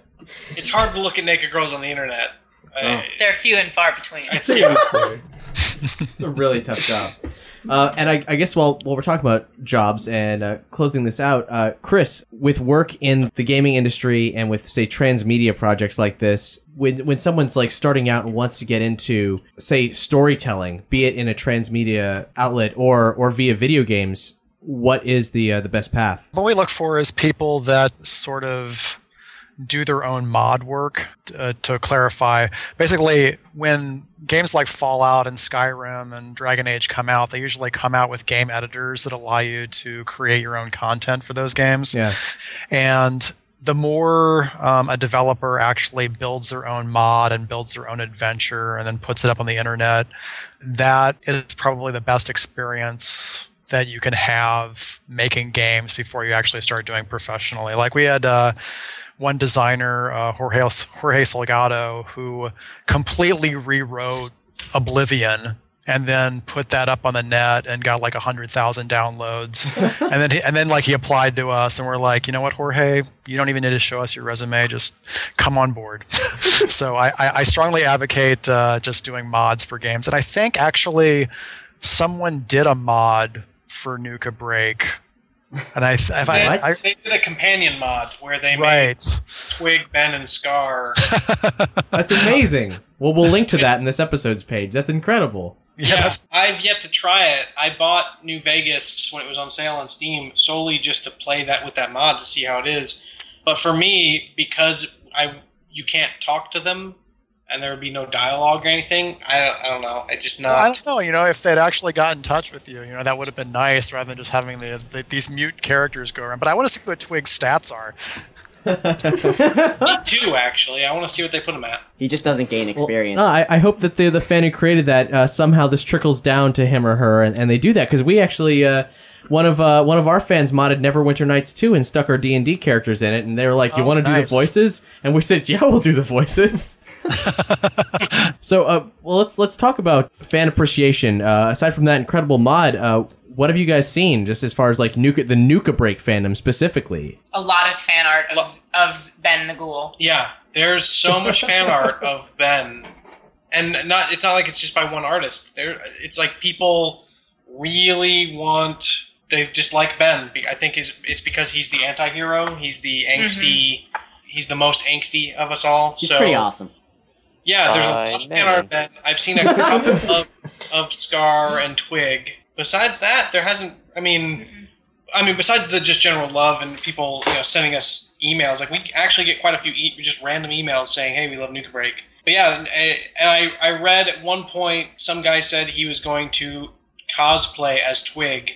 It's hard to look at naked girls on the internet. Oh. I- They're few and far between. I see. it's a really tough job. Uh, and I, I guess while while we're talking about jobs and uh, closing this out, uh, Chris, with work in the gaming industry and with say transmedia projects like this, when when someone's like starting out and wants to get into say storytelling, be it in a transmedia outlet or or via video games, what is the uh, the best path? What we look for is people that sort of do their own mod work. Uh, to clarify, basically, when games like Fallout and Skyrim and Dragon Age come out, they usually come out with game editors that allow you to create your own content for those games. Yeah. And the more um, a developer actually builds their own mod and builds their own adventure and then puts it up on the internet, that is probably the best experience that you can have making games before you actually start doing professionally. Like we had uh, one designer, uh, Jorge, Jorge Salgado, who completely rewrote Oblivion and then put that up on the net and got like a hundred thousand downloads. and then he, and then like he applied to us and we're like, you know what, Jorge, you don't even need to show us your resume. Just come on board. so I, I, I strongly advocate uh, just doing mods for games. And I think actually someone did a mod for Nuka Break. And I, if I, I, they did a companion mod where they Right. made Twig, Ben, and Scar. That's amazing. well, we'll link to that in this episode's page. That's incredible. Yeah, I've yet to try it. I bought New Vegas when it was on sale on Steam solely just to play that with that mod to see how it is. But for me, because I you can't talk to them and there would be no dialogue or anything, I don't, I don't know. I just Well, I don't know. You know, if they'd actually got in touch with you, you know, that would have been nice rather than just having the, the these mute characters go around. But I want to see what Twig's stats are. Me too, actually. I want to see what they put them at. He just doesn't gain experience. No, I, I hope that the the fan who created that uh, somehow this trickles down to him or her, and, and they do that because we actually uh, one of uh, one of our fans modded Neverwinter Nights 2 and stuck our D and D characters in it, and they were like, "You Oh, want to do the voices?" And we said, "Yeah, we'll do the voices." so, uh, well, let's let's talk about fan appreciation. Uh, aside from that incredible mod, uh, what have you guys seen just as far as like Nuka the Nuka Break fandom specifically? A lot of fan art of, of Ben the Ghoul. Yeah, there's so much fan art of Ben, and not. It's not like it's just by one artist. There, it's like people really want. They just like Ben. I think is it's because he's the anti-hero. He's the angsty. He's the most angsty of us all. He's so pretty awesome. Yeah, there's a lot of know. fan art of Ben. I've seen a couple of, of Scar and Twig. Besides that, there hasn't. I mean, I mean, besides the just general love and people you know sending us emails, like we actually get quite a few e- just random emails saying, "Hey, we love Nuka Break." But yeah, and, and I I read at one point some guy said he was going to cosplay as Twig.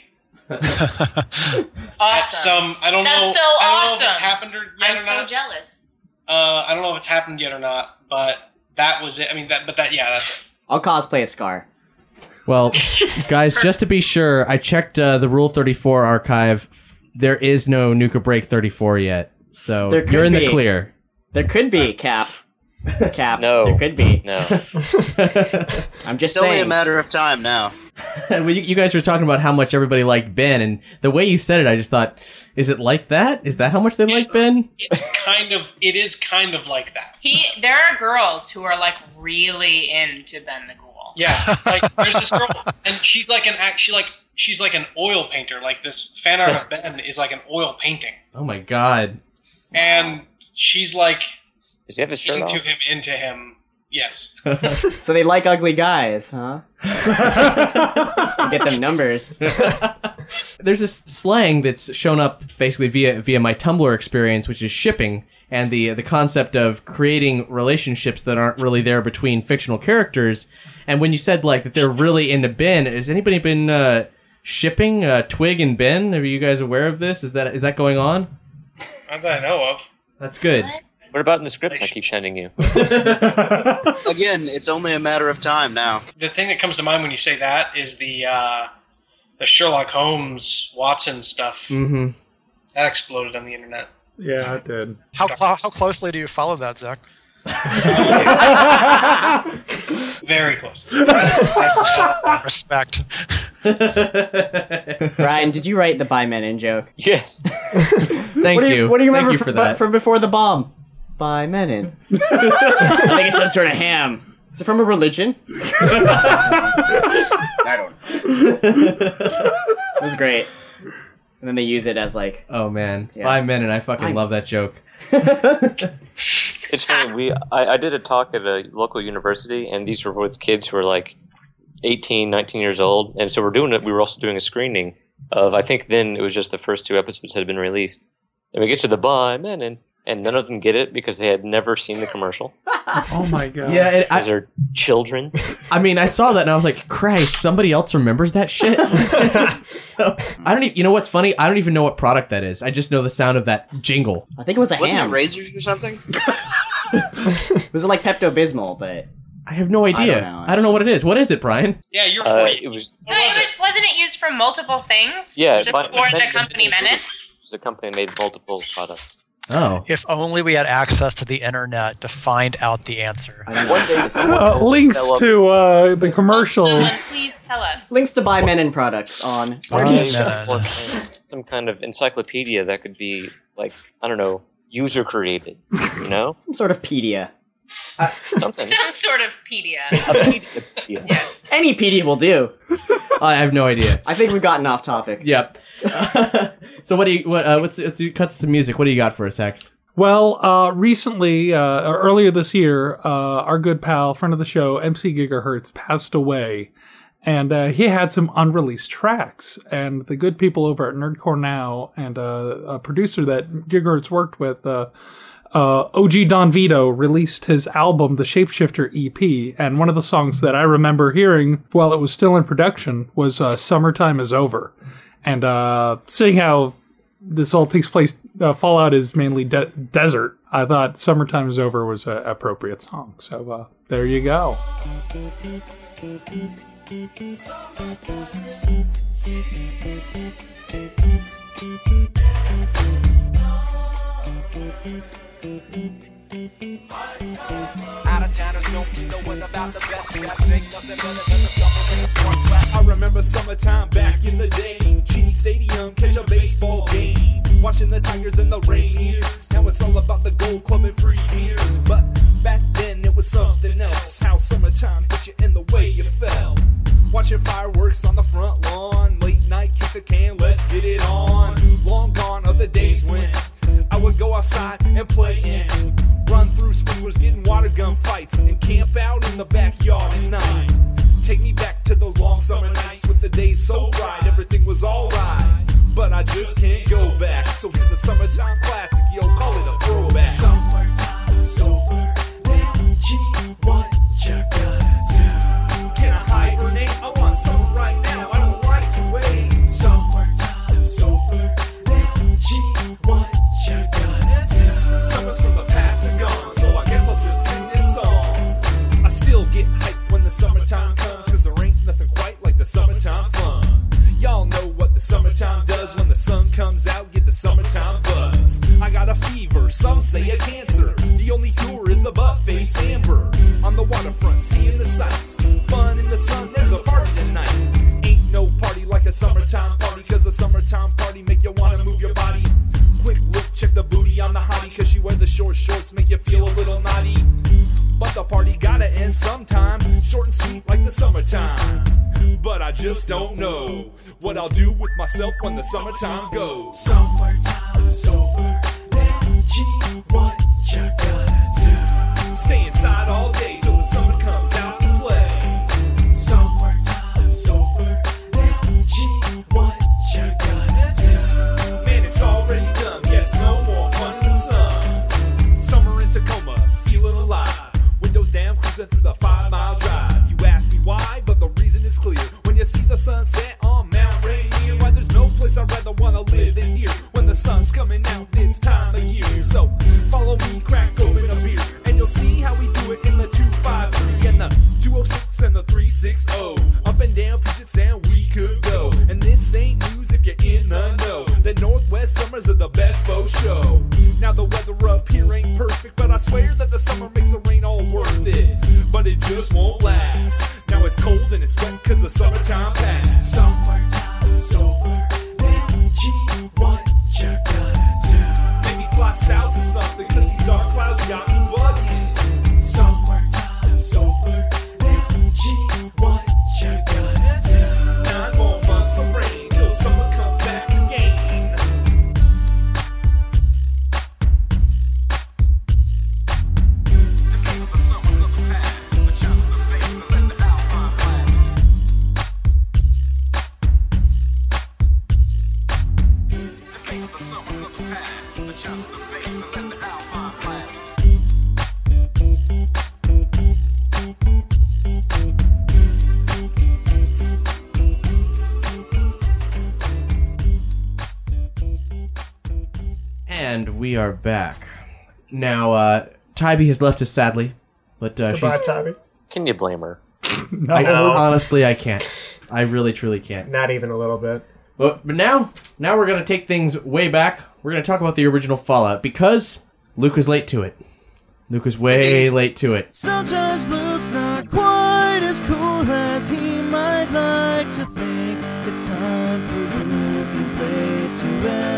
At some I don't That's know so I don't know awesome. if it's happened or yet I'm or so not. jealous. Uh, I don't know if it's happened yet or not, but that was it. I mean, that but that yeah, that's it. I'll cosplay a Scar. Well, guys, just to be sure, I checked uh, the Rule 34 archive. There is no Nuka Break 34 yet, so There could you're in the clear. There could be Cap. Cap. No. There could be. No. I'm just It's only a saying. matter of time now. well, you, you guys were talking about how much everybody liked Ben, and the way you said it, I just thought, is it like that? Is that how much they like Ben? It's kind of it is kind of like that. He, there are girls who are like really into Ben the Ghoul. Yeah, like there's this girl, and she's like an act. She like she's like an oil painter. Like this fan art of Ben is like an oil painting, Oh my god. and she's like Does he have his shirt into off? him, into him. Yes. So they like ugly guys, huh? Get them numbers. There's this slang that's shown up basically via via my Tumblr experience, which is shipping, and the the concept of creating relationships that aren't really there between fictional characters. And when you said like that they're really into Ben, has anybody been uh, shipping uh, Twig and Ben? Are you guys aware of this? Is that is that going on? Not that I know of. That's good. What about in the scripts I keep sending you? Again, it's only a matter of time now. The thing that comes to mind when you say that is the uh, the Sherlock Holmes Watson stuff Mm-hmm. that exploded on the internet. Yeah, it did. How, cl- how closely do you follow that, Zach? Very close. Respect. Ryan, did you write the by Mennen joke? Yes. Thank what do you. What do you remember you fr- for bu- that. from before the bomb? By Mennen. I think it's some sort of ham. Is it from a religion? I don't know. It was great. And then they use it as like, Oh man, Yeah. five minute. I fucking I- love that joke. It's funny. We I, I did a talk at a local university, and these were with kids who were like 18, 19 years old, and so we're doing it. We were also doing a screening of. I think then it was just the first two episodes had been released, and we get to the bye man, and and none of them get it because they had never seen the commercial. Oh my god. Yeah, it, I, Because they're children. I mean, I saw that and I was like, Christ, somebody else remembers that shit. so I don't even. You know what's funny? I don't even know what product that is. I just know the sound of that jingle. I think it was a Wasn't ham. it razors or something? was it like Pepto Bismol? But I have no idea. I don't know, what it is. What is it, Brian? Yeah, you're Uh, 40. it was No, it was, wasn't it used for multiple things? Yeah, Just but- for the company Mennen? it was a company that made multiple products. Oh. If only we had access to the internet to find out the answer. One day, Uh, links develop- to uh, the Someone commercials. please tell us. links to buy Mennen products on. Buy Artist- Men. or some kind of encyclopedia that could be like I don't know, user created. You know, Some sort of pedia. something. Some sort of pedia. Yeah. yes. Any pedia will do. I have no idea. I think we've gotten off topic. Yep. so what do you? What? Uh, what's? Cut some music. What do you got for us, Hex? Well, uh, recently, uh, or earlier this year, uh, our good pal, friend of the show, MC Gigahertz, passed away. And uh, he had some unreleased tracks. And the good people over at Nerdcore Now and uh, a producer that Gigahertz worked with, uh, OG Don Vito, released his album, The Shapeshifter EP. And one of the songs that I remember hearing while it was still in production was uh, Summertime is Over. And uh, seeing how this all takes place. Uh, Fallout is mainly de- desert. I thought "Summertime is Over" was an appropriate song, so uh, there you go. Out of towners don't know what about the best. I remember summertime back in the day. Cheney Stadium, catch a baseball game. Watching the Tigers in the Rainiers. Now it's all about the Gold Club and free beers. But back then it was something else. How summertime hit you in the way you felt. Watching fireworks on the front lawn. Late night, kick the can, let's get it on. Long gone are the days when I would go outside and play in. Run through sprinklers, getting water gun fights, and camp out in the backyard at night. Take me back to those long summer nights with the days so bright, everything was alright. But I just can't go back. So here's a summertime classic, yo, call it a throwback. Summertime's over. Now, G, what you gonna the summertime comes, cause there ain't nothing quite like the summertime fun. Y'all know what the summertime does when the sun comes out, get the summertime buzz. I got a fever, some say a cancer. The only cure is the face amber. On the waterfront, seeing the sights. Fun in the sun, there's a party tonight. Ain't no party like a summertime party, cause a summertime party make you wanna move your body. Quick look, check the booty on the hottie, cause she wear the short shorts, make you feel a little naughty. But the party gotta end sometime, short and sweet like the summertime. But I just don't know what I'll do with myself when the summertime goes. Summertime's over, now what you gonna do? Stay inside all day till the summer comes through the five mile drive. You ask me why, but the reason is clear. When you see the sunset on Mount Rainier, why there's no place I'd rather wanna live than here. When the sun's coming out this time of year. So follow me, crack open a beer, and you'll see how we do it in the 253 and the 206 and the 360. Up and down Puget Sound, we could go. And this ain't news if you're in the know. The Northwest summers are the best faux show. Now the weather up here ain't perfect, but I swear that the summer makes the rain all worth it. But it just won't last. Now it's cold and it's wet cause the summertime passed. Summertime's over. Now G, what you gonna do? Maybe fly south or something cause these dark clouds got me And we are back. Now, uh, Tybee has left us sadly, but uh, Goodbye, she's. Tybee. Can you blame her? I, No. honestly, I can't. I really, truly can't. Not even a little bit. But, but now, now we're gonna take things way back. We're gonna talk about the original Fallout because Luke was late to it. Luke was way late to it. Sometimes Luke's not quite as cool as he might like to think. It's time for Luke is late to everything.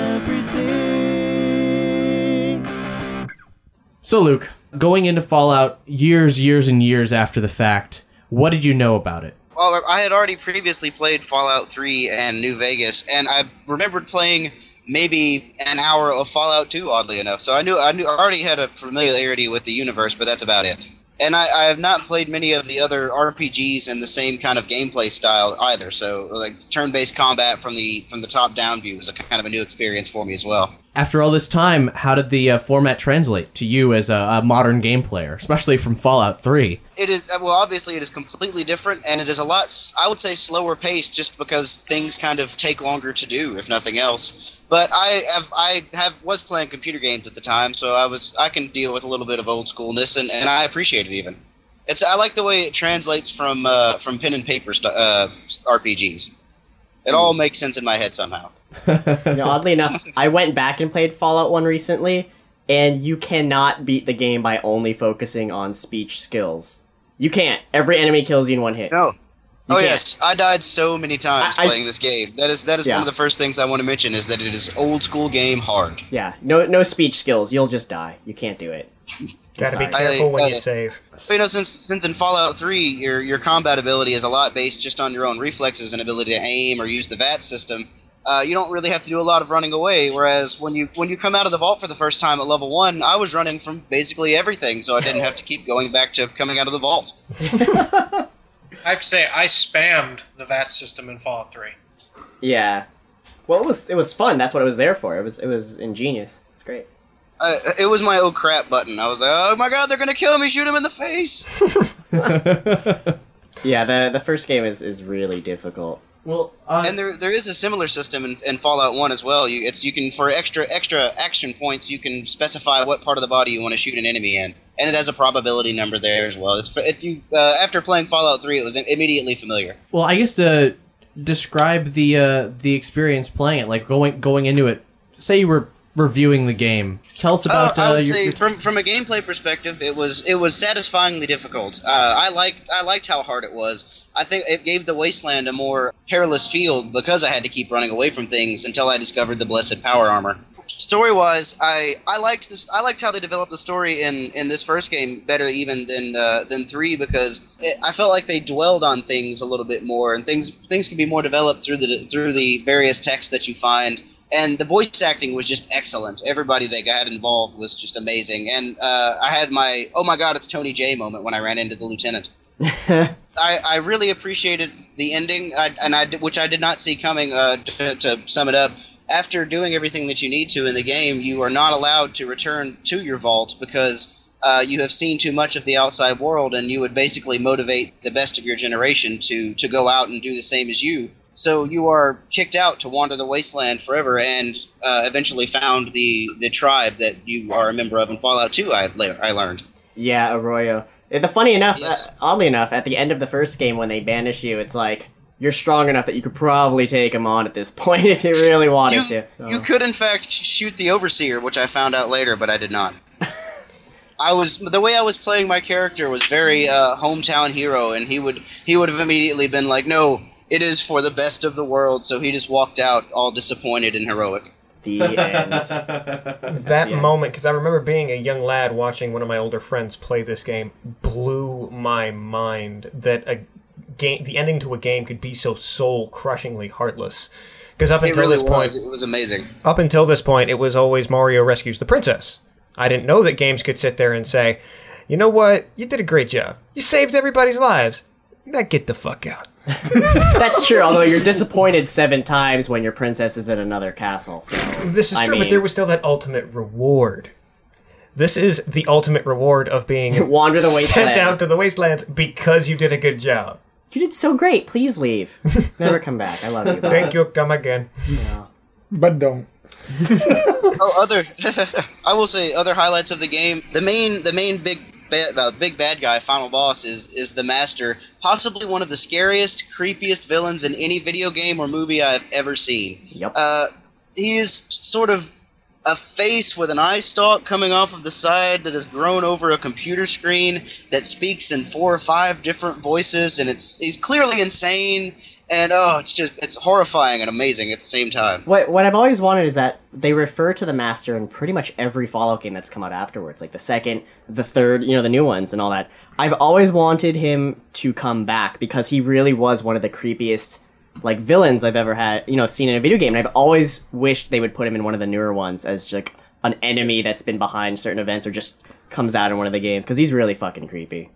So, Luke, going into Fallout years, years, and years after the fact, what did you know about it? Well, I had already previously played Fallout 3 and New Vegas, and I remembered playing maybe an hour of Fallout 2. Oddly enough, so I knew I knew I already had a familiarity with the universe, but that's about it. And I, I have not played many of the other RPGs in the same kind of gameplay style either. So, like turn-based combat from the from the top-down view was a kind of a new experience for me as well. After all this time, how did the uh, format translate to you as a, a modern game player, especially from Fallout 3? It is well, obviously, it is completely different, and it is a lot. I would say slower paced, just because things kind of take longer to do, if nothing else. But I have, I have was playing computer games at the time, so I was, I can deal with a little bit of old schoolness, and, and I appreciate it even. It's, I like the way it translates from, uh, from pen and paper st- uh, RPGs. It all hmm. makes sense in my head somehow. You know, oddly enough, I went back and played Fallout 1 recently, and you cannot beat the game by only focusing on speech skills. You can't. Every enemy kills you in one hit. No. You oh can't. yes, I died so many times I- I- playing this game. That is that is Yeah. one of the first things I want to mention is that it is old school game hard. Yeah, no no speech skills. You'll just die. You can't do it. Gotta be Sorry. careful when I- you save. But, you know, since since in Fallout Three, your your combat ability is a lot based just on your own reflexes and ability to aim or use the VATS system. Uh, you don't really have to do a lot of running away. Whereas when you when you come out of the vault for the first time at level one, I was running from basically everything, so I didn't have to keep going back to coming out of the vault. I have to say, I spammed the VATS system in Fallout 3. Yeah. Well, it was it was fun. That's what it was there for. It was it was ingenious. It's great. Uh, it was my oh crap button. I was like, oh my god, they're gonna kill me! Shoot him in the face! Yeah, the the first game is is really difficult. Well, and there there is a similar system in, in Fallout One as well. You it's you can for extra extra action points you can specify what part of the body you want to shoot an enemy in, and it has a probability number there as well. It's if you uh, after playing Fallout Three, it was immediately familiar. Well, I guess to describe the uh, the experience playing it, like going going into it. Say you were reviewing the game. Tell us about. Uh, I uh, your, say from from a gameplay perspective, it was it was satisfyingly difficult. Uh, I liked I liked how hard it was. I think it gave the wasteland a more perilous feel because I had to keep running away from things until I discovered the blessed power armor. Story wise, I, I liked this. I liked how they developed the story in, in this first game better even than uh, than three because it, I felt like they dwelled on things a little bit more and things things can be more developed through the through the various texts that you find and the voice acting was just excellent. Everybody that got involved was just amazing, and uh, I had my oh my god, it's Tony Jay moment when I ran into the lieutenant. I, I really appreciated the ending, I, and I which I did not see coming. Uh, to, to sum it up, after doing everything that you need to in the game, you are not allowed to return to your vault because uh, you have seen too much of the outside world, and you would basically motivate the best of your generation to to go out and do the same as you. So you are kicked out to wander the wasteland forever, and uh, eventually found the the tribe that you are a member of in Fallout 2. I I learned. Yeah, Arroyo. The funny enough, uh, oddly enough, at the end of the first game when they banish you, it's like you're strong enough that you could probably take him on at this point if you really wanted to. So- You could, in fact, shoot the overseer, which I found out later, but I did not. I was the way I was playing my character was very uh, hometown hero, and he would he would have immediately been like, "No, it is for the best of the world." So he just walked out all disappointed and heroic. The end. that moment because i remember being a young lad watching one of my older friends play this game blew my mind that a game the ending to a game could be so soul crushingly heartless because up It until really this was. point It was amazing. up until this point it was always mario rescues the princess i didn't know that games could sit there and say you know what you did a great job you saved everybody's lives now get the fuck out That's true. Although you're disappointed seven times when your princess is in another castle. So This is I true, but there was still that ultimate reward. This is the ultimate reward of being Wander the wasteland. sent out to the wastelands because you did a good job. You did so great. Please leave. Never come back. I love you. Bye. Thank you. Come again. But don't. oh, other I will say other highlights of the game. The main the main big bad, uh, big bad guy final boss is is the master, possibly one of the scariest, creepiest villains in any video game or movie I've ever seen. Yep. Uh, he is sort of a face with an eye stalk coming off of the side that has grown over a computer screen that speaks in four or five different voices, and it's he's clearly insane. And oh, it's just it's horrifying and amazing at the same time. What what I've always wanted is that they refer to the master in pretty much every Fallout game that's come out afterwards, like the second, the third, you know, the new ones and all that. I've always wanted him to come back because he really was one of the creepiest like villains I've ever had, you know, seen in a video game. And I've always wished they would put him in one of the newer ones as like an enemy that's been behind certain events or just comes out in one of the games because he's really fucking creepy.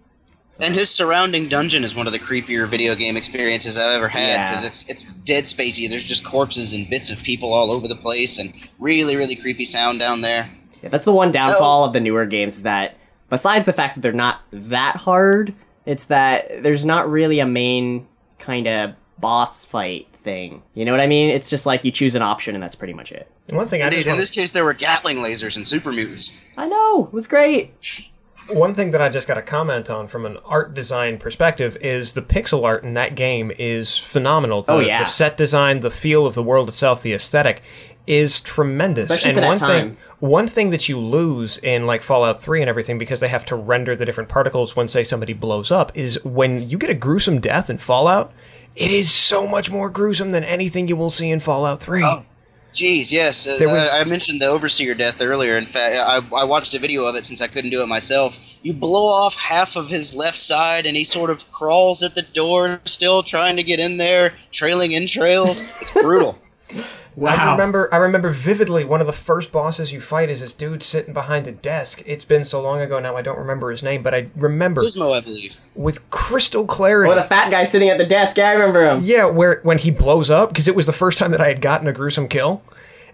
And his surrounding dungeon is one of the creepier video game experiences I've ever had Yeah. because it's it's dead spacey. There's just corpses and bits of people all over the place, and really really creepy sound down there. Yeah, that's the one downfall oh. of the newer games is that besides the fact that they're not that hard, it's that there's not really a main kind of boss fight thing. You know what I mean? It's just like you choose an option and that's pretty much it. And one thing I Indeed, just in this case, there were Gatling lasers and super mutants. I know, it was great. One thing that I just got to comment on from an art design perspective is the pixel art in that game is phenomenal. Oh, the, Oh, yeah. the set design, the feel of the world itself, the aesthetic is tremendous. Especially and for that one time. thing, one thing that you lose in like Fallout 3 and everything because they have to render the different particles when say somebody blows up is when you get a gruesome death in Fallout, it is so much more gruesome than anything you will see in Fallout 3. Jeez, yes. Uh, was- I, I mentioned the overseer death earlier. In fact, I, I watched a video of it since I couldn't do it myself. You blow off half of his left side, and he sort of crawls at the door, still trying to get in there, trailing entrails. It's brutal. I remember I remember vividly one of the first bosses you fight is this dude sitting behind a desk. It's been so long ago now I don't remember his name, but I remember Gizmo, I believe. with crystal clarity. Oh, the fat guy sitting at the desk. Yeah, I remember him. Yeah, where when he blows up because it was the first time that I had gotten a gruesome kill,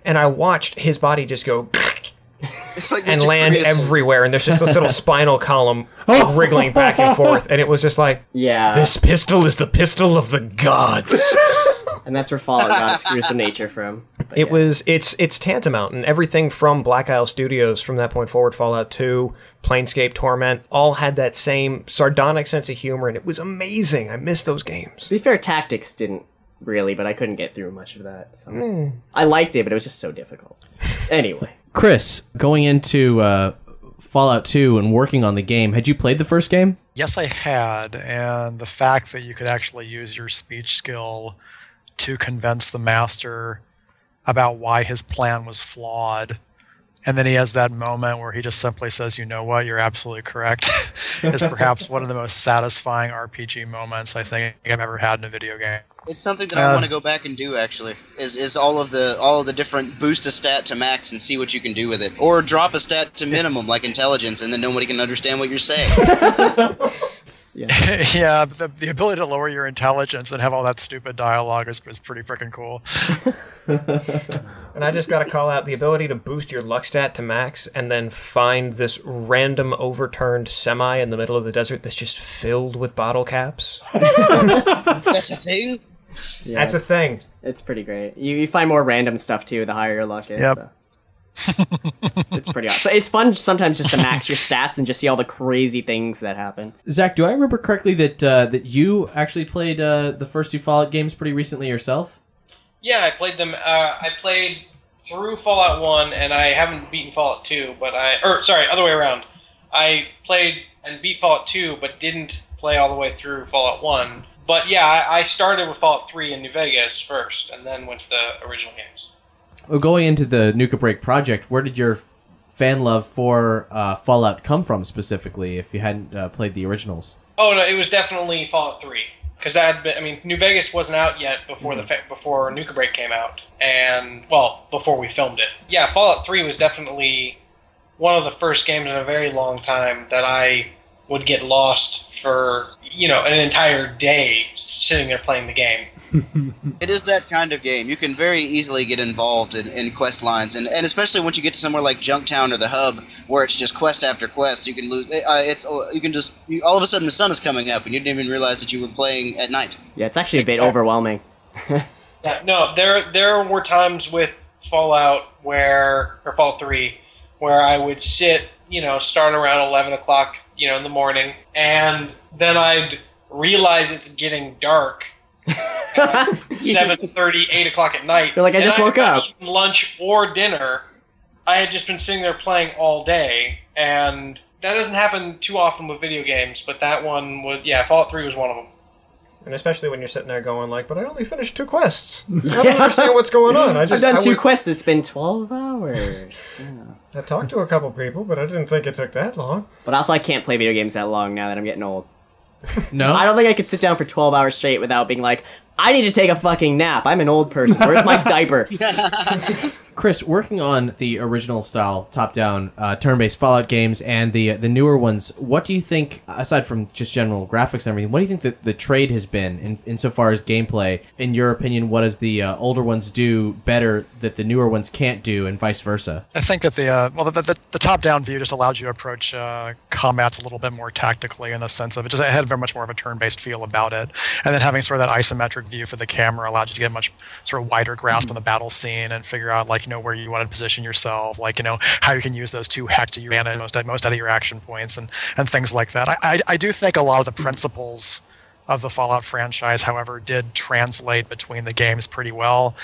and I watched his body just go It's like and land Cornelius. everywhere, and there's just this little spinal column oh. wriggling back and forth, and it was just like, Yeah. this pistol is the pistol of the gods. And that's where Fallout got its gruesome nature from. it was it's it's tantamount, and everything from Black Isle Studios from that point forward, Fallout Two, Planescape Torment, all had that same sardonic sense of humor, and it was amazing. I miss those games. To be fair, Tactics didn't really, but I couldn't get through much of that. So. Mm. I liked it, but it was just so difficult. Anyway. Chris, going into uh, Fallout 2 and working on the game, had you played the first game? Yes, I had, and the fact that you could actually use your speech skill to convince the master about why his plan was flawed. And then he has that moment where he just simply says, You know what? You're absolutely correct. is perhaps one of the most satisfying RPG moments I think I've ever had in a video game. It's something that Uh, I want to go back and do. Actually, is is all of the all of the different boost a stat to max and see what you can do with it, or drop a stat to minimum like intelligence, and then nobody can understand what you're saying. yeah, the, the ability to lower your intelligence and have all that stupid dialogue is, is pretty freaking cool. And I just got to call out the ability to boost your luck stat to max and then find this random overturned semi in the middle of the desert that's just filled with bottle caps. That's a thing. Yeah, That's a thing. It's pretty great. You, you find more random stuff too, the higher your luck is. Yep. so. it's, it's pretty awesome. It's fun sometimes just to max your stats and just see all the crazy things that happen. Zach, do I remember correctly that uh, that you actually played uh, the first two Fallout games pretty recently yourself? Yeah, I played them. Uh, I played through Fallout One, and I haven't beaten Fallout Two. But I, or sorry, other way around. I played and beat Fallout Two, but didn't play all the way through Fallout One. But yeah, I, I started with Fallout Three in New Vegas first, and then went to the original games. Well, going into the Nuka Break project, where did your fan love for uh, Fallout come from specifically? If you hadn't uh, played the originals, Oh no, it was definitely Fallout Three because that had been. I mean, New Vegas wasn't out yet before the fa- before Nuka Break came out, and well, before we filmed it. Yeah, Fallout Three was definitely one of the first games in a very long time that I would get lost for you know an entire day sitting there playing the game. It is that kind of game. You can very easily get involved in, in quest lines, and, and especially once you get to somewhere like Junktown or the Hub, where it's just quest after quest, you can lose. Uh, it's you can just you, all of a sudden the sun is coming up, and you didn't even realize that you were playing at night. Yeah, it's actually a bit overwhelming. Yeah, no, there there were times with Fallout where or Fallout Three where I would sit, you know, start around eleven o'clock, you know, in the morning, and then I'd realize it's getting dark. Seven thirty, eight o'clock at night. You're like, I just had woke up. lunch or dinner. I had just been sitting there playing all day, and that doesn't happen too often with video games. But that one was, yeah, Fallout Three was one of them. And especially when you're sitting there going like, but I only finished two quests. I don't understand what's going on. I just I've done I two would- quests. It's been twelve hours. Yeah. I talked to a couple people, but I didn't think it took that long. But also, I can't play video games that long now that I'm getting old. No, I don't think I could sit down for twelve hours straight without being like, I need to take a fucking nap. I'm an old person. Where's my diaper? Chris, working on the original style top-down uh, turn-based Fallout games and the the newer ones, what do you think, aside from just general graphics and everything, what do you think that the trade has been in insofar as gameplay? In your opinion, what does the uh, older ones do better that the newer ones can't do, and vice versa? I think that the uh, well, the, the, the top-down view just allows you to approach uh, combats a little bit more tactically in the sense of it just it had very much more of a turn-based feel about it, and then having sort of that isometric view for the camera allowed you to get a much sort of wider grasp on the mm-hmm. battle scene and figure out like you know where you want to position yourself, like you know how you can use those two hacks to your advantage most most out of your action points and and things like that. I I, I do think a lot of the mm-hmm. principles of the Fallout franchise, however, did translate between the games pretty well.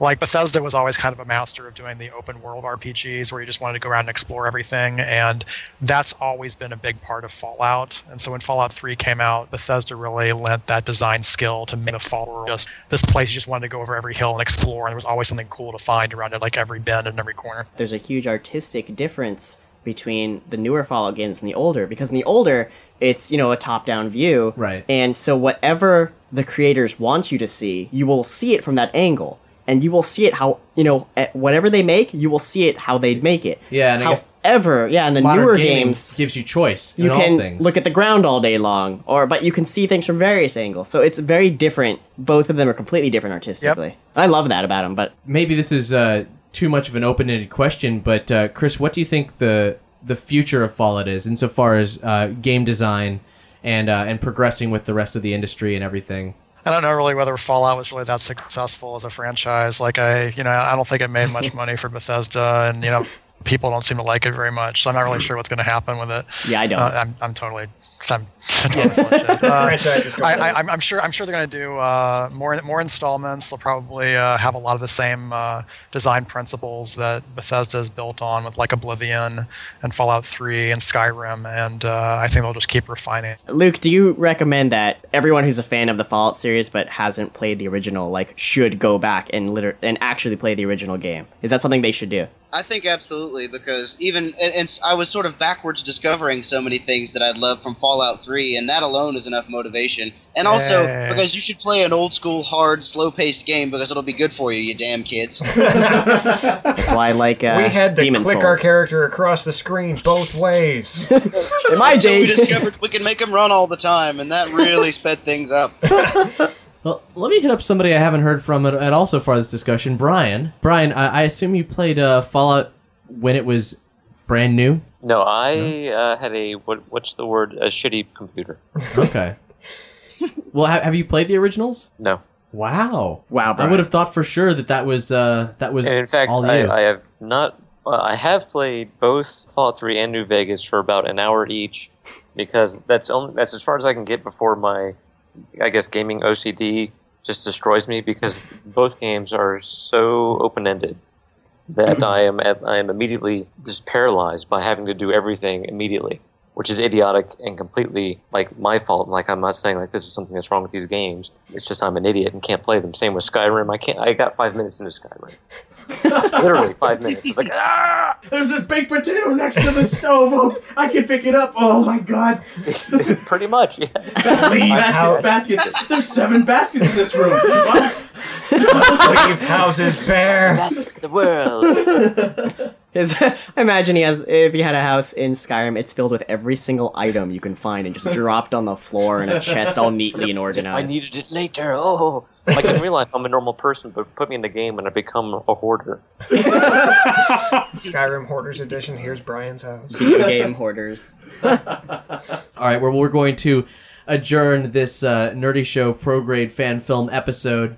Like Bethesda was always kind of a master of doing the open world RPGs where you just wanted to go around and explore everything, and that's always been a big part of Fallout. And so when Fallout 3 came out, Bethesda really lent that design skill to make the Fallout just this place you just wanted to go over every hill and explore, and there was always something cool to find around it, like every bend and every corner. There's a huge artistic difference between the newer Fallout games and the older because in the older it's you know a top-down view, right? And so whatever the creators want you to see, you will see it from that angle. And you will see it how you know whatever they make, you will see it how they'd make it. Yeah, and I guess However, yeah, in the newer games, gives you choice you in all can things. look at the ground all day long, or but you can see things from various angles. So it's very different. Both of them are completely different artistically. I love that about them. But maybe this is uh, too much of an open-ended question, but uh, Chris, what do you think the the future of Fallout is insofar as uh, game design and uh, and progressing with the rest of the industry and everything? I don't know really whether Fallout was really that successful as a franchise. Like I, you know, I don't think it made much money for Bethesda, and you know, people don't seem to like it very much. So I'm not really sure what's going to happen with it. Yeah, I don't. Uh, I'm, I'm totally. 'Cause I'm totally full of shit. Uh, I, I, I'm, I'm sure. I'm sure they're going to do uh, more more installments. They'll probably uh, have a lot of the same uh, design principles that Bethesda is built on, with like Oblivion and Fallout 3 and Skyrim. And uh, I think they'll just keep refining. Luke, do you recommend that everyone who's a fan of the Fallout series but hasn't played the original, like, should go back and liter- and actually play the original game? Is that something they should do? I think absolutely because even and, and I was sort of backwards discovering so many things that I'd love from Fallout 3, and that alone is enough motivation. And also Yeah. because you should play an old school, hard, slow paced game because it'll be good for you, you damn kids. That's why I like uh, we had to Demon click Souls. our character across the screen both ways. In my Until day, we discovered we can make them run all the time, and that really sped things up. Well, let me hit up somebody I haven't heard from at, at all so far this discussion, Brian. Brian, I, I assume you played uh, Fallout when it was brand new. No, I Uh, had a what, what's the word? A shitty computer. Okay. well, ha- have you played the originals? No. Wow. Wow. I would have thought for sure that that was uh, that was And in fact, all you. I, I have not. Uh, I have played both Fallout 3 and New Vegas for about an hour each, because that's only that's as far as I can get before my, I guess, gaming OCD just destroys me because both games are so open ended that mm-hmm. I am at, I am immediately just paralyzed by having to do everything immediately, which is idiotic and completely like my fault. Like I'm not saying like this is something that's wrong with these games. It's just I'm an idiot and can't play them. Same with Skyrim. I can't. I got five minutes into Skyrim. Literally five minutes. It's like ah! There's this baked potato next to the stove. Oh, I can pick it up. Oh my god. Pretty much, yes. baskets, baskets. There's seven baskets in this room. What? Leave houses bare. Baskets of the world. His, I imagine he has. If he had a house in Skyrim, it's filled with every single item you can find and just dropped on the floor in a chest, all neatly and organized. If I needed it later, oh. Like in real life, I'm a normal person, but put me in the game and I become a hoarder. Skyrim Hoarders Edition. Here's Brian's house. Video game hoarders. All right, well, we're going to adjourn this uh, Nerdy Show pro grade fan film episode.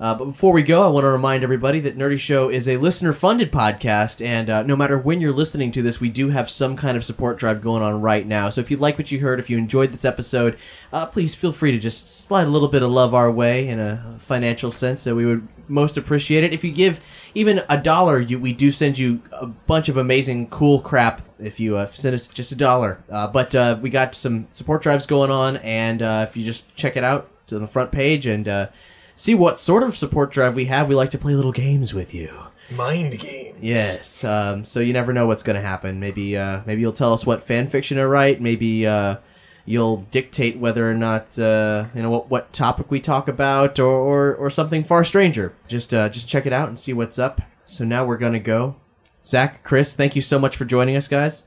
Uh, but before we go, I want to remind everybody that Nerdy Show is a listener funded podcast, and uh, no matter when you're listening to this, we do have some kind of support drive going on right now. So if you like what you heard, if you enjoyed this episode, uh, please feel free to just slide a little bit of love our way in a financial sense. So we would most appreciate it. If you give even a dollar, you, we do send you a bunch of amazing, cool crap if you uh, send us just a dollar. Uh, but uh, we got some support drives going on, and uh, if you just check it out to the front page and uh, see what sort of support drive we have, we like to play little games with you. Mind game. Yes. Um, so you never know what's going to happen. Maybe uh, maybe you'll tell us what fan fiction to write. Maybe uh, you'll dictate whether or not uh, you know what, what topic we talk about, or, or, or something far stranger. Just uh, just check it out and see what's up. So now we're gonna go. Zach, Chris, thank you so much for joining us, guys.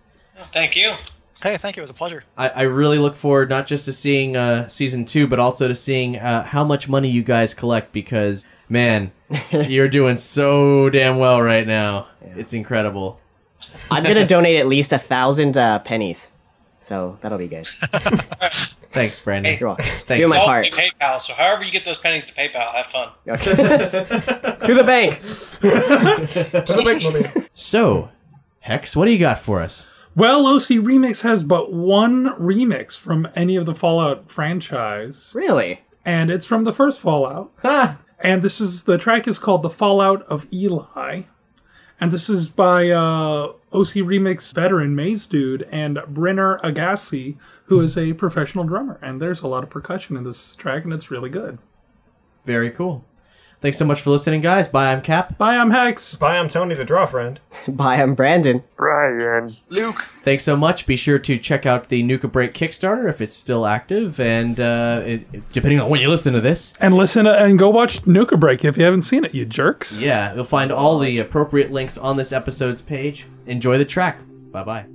Thank you. Hey, thank you. It was a pleasure. I, I really look forward not just to seeing uh, season two, but also to seeing uh, how much money you guys collect because, man, you're doing so damn well right now. It's incredible. I'm gonna donate at least a thousand uh, pennies, so that'll be good. Thanks, Brandon. You're welcome. Thank Do It's my all part. PayPal, so however you get those pennies to PayPal, have fun. Okay. to the bank. So, Hex, what do you got for us? Well, OC Remix has but one remix from any of the Fallout franchise. Really? And it's from the first Fallout. Huh. and this is the track is called The Fallout of Eli. And this is by uh, OC Remix veteran Mazedude and Brenner Agassi, who is a professional drummer. And there's a lot of percussion in this track, and it's really good. Very cool. Thanks so much for listening, guys. Bye, I'm Cap. Bye, I'm Hex. Bye, I'm Tony the Draw Friend. Bye, I'm Brandon. Brian. Luke. Thanks so much. Be sure to check out the Nuka Break Kickstarter if it's still active, and uh, it, it- depending on when you listen to this, And listen to, and go watch Nuka Break if you haven't seen it, you jerks. yeah, you'll find all the appropriate links on this episode's page. Enjoy the track. Bye bye.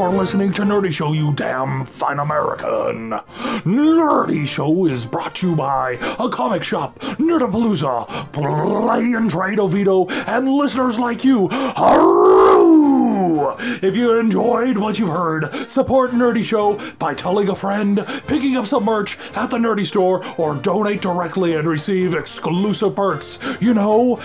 For listening to Nerdy Show, you damn fine American. Nerdy Show is brought to you by a comic shop, Nerdapalooza, Play and Trade Oviedo, and listeners like you. If you enjoyed what you've heard, support Nerdy Show by telling a friend, picking up some merch at the Nerdy Store, or donate directly and receive exclusive perks. You know,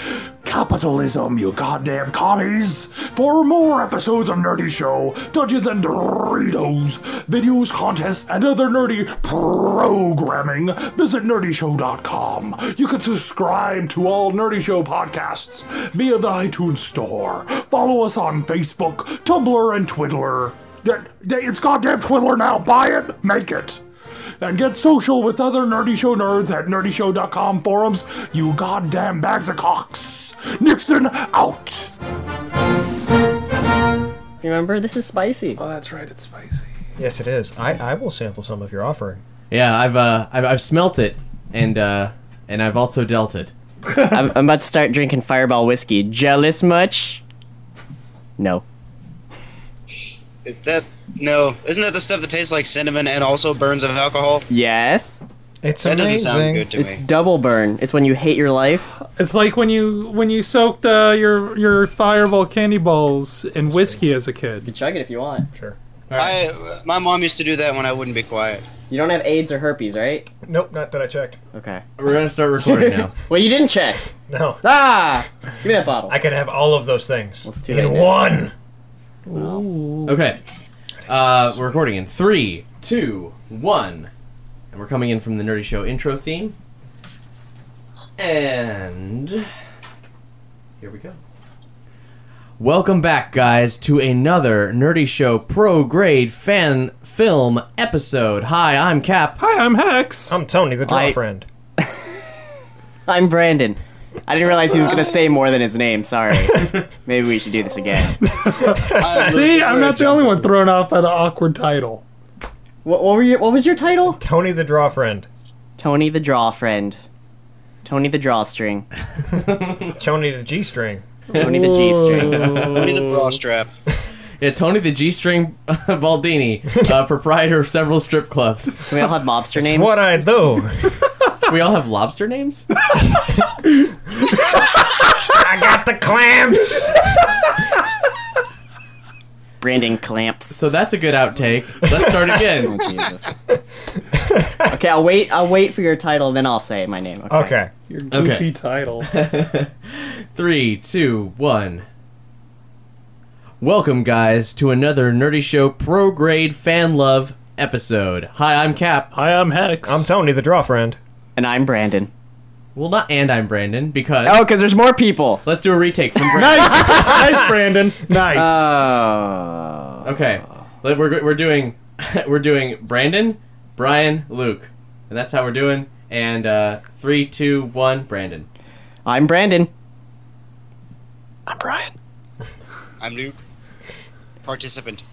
capitalism, you goddamn commies. For more episodes of Nerdy Show, Dungeons and Doritos, videos, contests, and other nerdy programming, visit nerdyshow.com. You can subscribe to all Nerdy Show podcasts via the iTunes Store. Follow us on Facebook, Tumblr, and that- It's goddamn Twitter now. Buy it, make it. And get social with other Nerdy Show nerds at nerdyshow.com forums, you goddamn bags of cocks. Nixon out. Remember, this is spicy. Oh, that's right. It's spicy. Yes, it is. I, I will sample some of your offering. Yeah, I've uh, I've, I've smelt it, and uh, and I've also dealt it. I'm, I'm about to start drinking Fireball whiskey. Jealous much? No. Is that no? Isn't that the stuff that tastes like cinnamon and also burns of alcohol? Yes. It's that doesn't sound good to It's me. double burn. It's when you hate your life. It's like when you when you soaked uh, your your Fireball candy balls in whiskey as a kid. You can chug it if you want. Sure. I my mom used to do that when I wouldn't be quiet. You don't have AIDS or herpes, right? Nope, not that I checked. Okay. We're gonna start recording now. well, you didn't check. No. Ah! Give me that bottle. I could have all of those things Let's do in it now. one. Okay. Uh, we're recording in three, two, one, and we're coming in from the Nerdy Show intro theme. And here we go. Welcome back, guys, to another Nerdy Show Pro Grade Fan Film episode. Hi, I'm Cap. Hi, I'm Hex. I'm Tony, the draw I- friend. I'm Brandon. I didn't realize he was gonna say more than his name. Sorry. Maybe we should do this again. See, I'm not the only one thrown off by the awkward title. What, what were your What was your title? Tony, the draw friend. Tony the Draw Friend. Tony the Drawstring. Tony, the G string. Tony the G String. Only the bra strap. Yeah, Tony the G String Baldini, uh, proprietor of several strip clubs. We all have mobster names. what I do. We all have lobster names? I got the clamps. Brandon Clamps. So that's a good outtake. Let's start again. Oh, Jesus. okay, I'll wait. I'll wait for your title, then I'll say my name. Okay. Okay. Your goofy Okay. title. Three, two, one. Welcome, guys, to another Nerdy Show Pro Grade Fan Love episode. Hi, I'm Cap. Hi, I'm Hex. I'm Tony, the draw friend. And I'm Brandon. Well, not and I'm Brandon because Oh, because there's more people. let's do a retake from Brandon. nice, nice, Brandon. Nice. Oh. okay, Let- we're we're doing we're doing Brandon, Brian, Luke, and that's how we're doing. And uh, three, two, one, Brandon. I'm Brandon. I'm Brian. I'm Luke. Participant.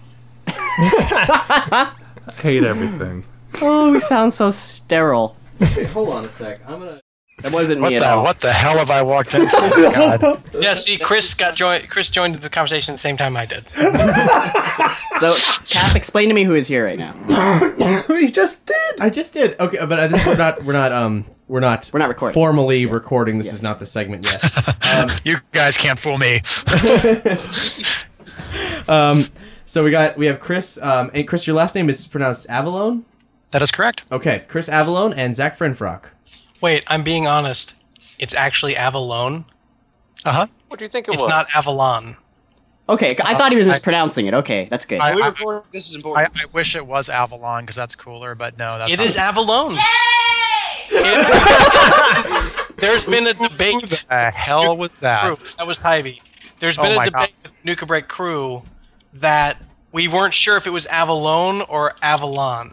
I hate everything. Oh, we sound so sterile. Okay, hold on a sec. I'm gonna. That wasn't What me at the all. what the hell have I walked into? God. Yeah, see, Chris got joined. Chris joined the conversation the same time I did. So, Cap, explain to me who is here right now. you just did. I just did. Okay, but I think we're not. We're not. Um. We're not. We're not recording. Formally recording. This is not the segment yet. Um, you guys can't fool me. Um. So we got. We have Chris. Um. And Chris, your last name is pronounced Avellone. That is correct. Okay, Chris Avellone and Zach Frenfrock. Wait, I'm being honest. It's actually Avellone. Uh huh. What do you think it It's was? not Avalon. Okay, I thought he was mispronouncing it. Okay, that's good. I, I, This is important. I wish it was Avalon because that's cooler, but no, that's It not is Avellone. It- there's been a debate. The hell was that? Crew, that was Tybee. There's Oh been my a debate with Nuka Break Crew that we weren't sure if it was Avellone or Avalon.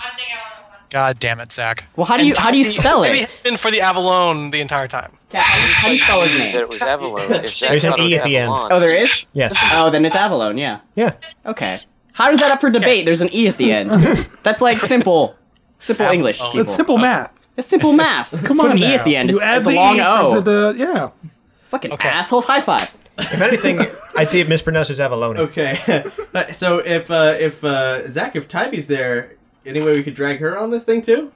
God damn it, Zach. well, how do you how do you Tybee- spell Tybee it? has been for the Avellone the entire time. Cap, how, do you, how do you spell his That name? it was Avalon. If Zach There's an thought it E was at the end. Avalon- Oh, there is. Yes. Oh, then it's Avellone. Yeah. Yeah. Okay. How is that up for debate? There's an e at the end. That's like simple, simple English. People. It's simple math. It's simple math. Come Put on an e now. at the end. You It's, add it's a the long E O. into the yeah. Fucking Okay. assholes. High five. If anything, I'd see it mispronounced as abalone. Okay. Uh, so if uh, if uh, Zach, if Tybee's there, any way we could drag her on this thing too?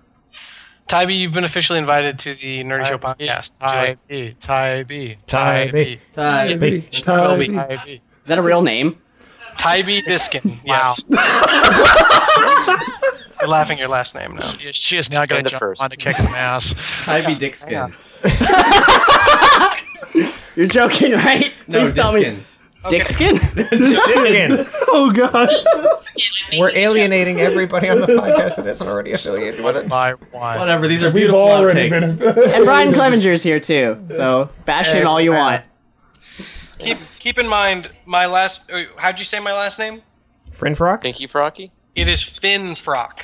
Tybee, you've been officially invited to the Nerdy Show podcast. Tybee, Tybee, Tybee, Tybee, Tybee. Is that a real name? Tybee Diskin. Yes. you're laughing at your last name now. She, she is now going to jump first. on to kick some ass. Tybee Dickskin. You're joking, right? No, Please tell me. Diskin. Dickskin? Diskin. Oh god. We're alienating everybody on the podcast that isn't already affiliated with it. My one. Whatever. These are We've beautiful already outtakes. been. and Brian Clevenger's here too. So bash him all you want. Keep keep in mind my last. uh, How'd you say my last name? Frinfrock? you, Frocky? It is Finn Frock.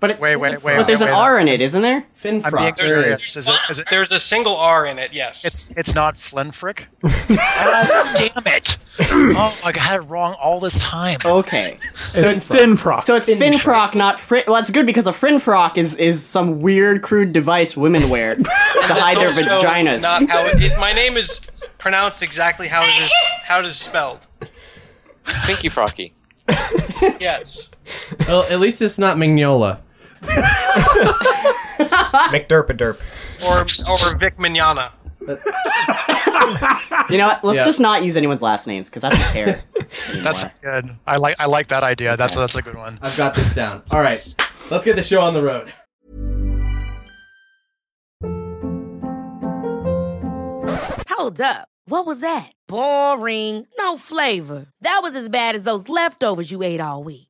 But it, Wait, wait, wait. but there's wait, an wait. R in it, isn't there? Fin I'm being frock. There serious. Is it, is it, There's a single R in it. Yes. it's it's not Flinfrick? God damn it! Oh, I had it wrong all this time. Okay. So it's Finfrock. So it's Finfrock, not Frin. Well, that's good because a Finfrock is is some weird, crude device women wear to hide their It's vaginas. Not how it, it- my name is pronounced exactly how it is how it is spelled. Pinky Frocky. Yes. Well, at least it's not Mignola. McDerpaderp. Or or Vic Mignogna. You know what? Let's Yeah. just not use anyone's last names because I don't care. That's good. I like I like that idea. That's that's a good one. I've got this down. All right, let's get the show on the road. Hold up. What was that? Boring. No flavor. That was as bad as those leftovers you ate all week.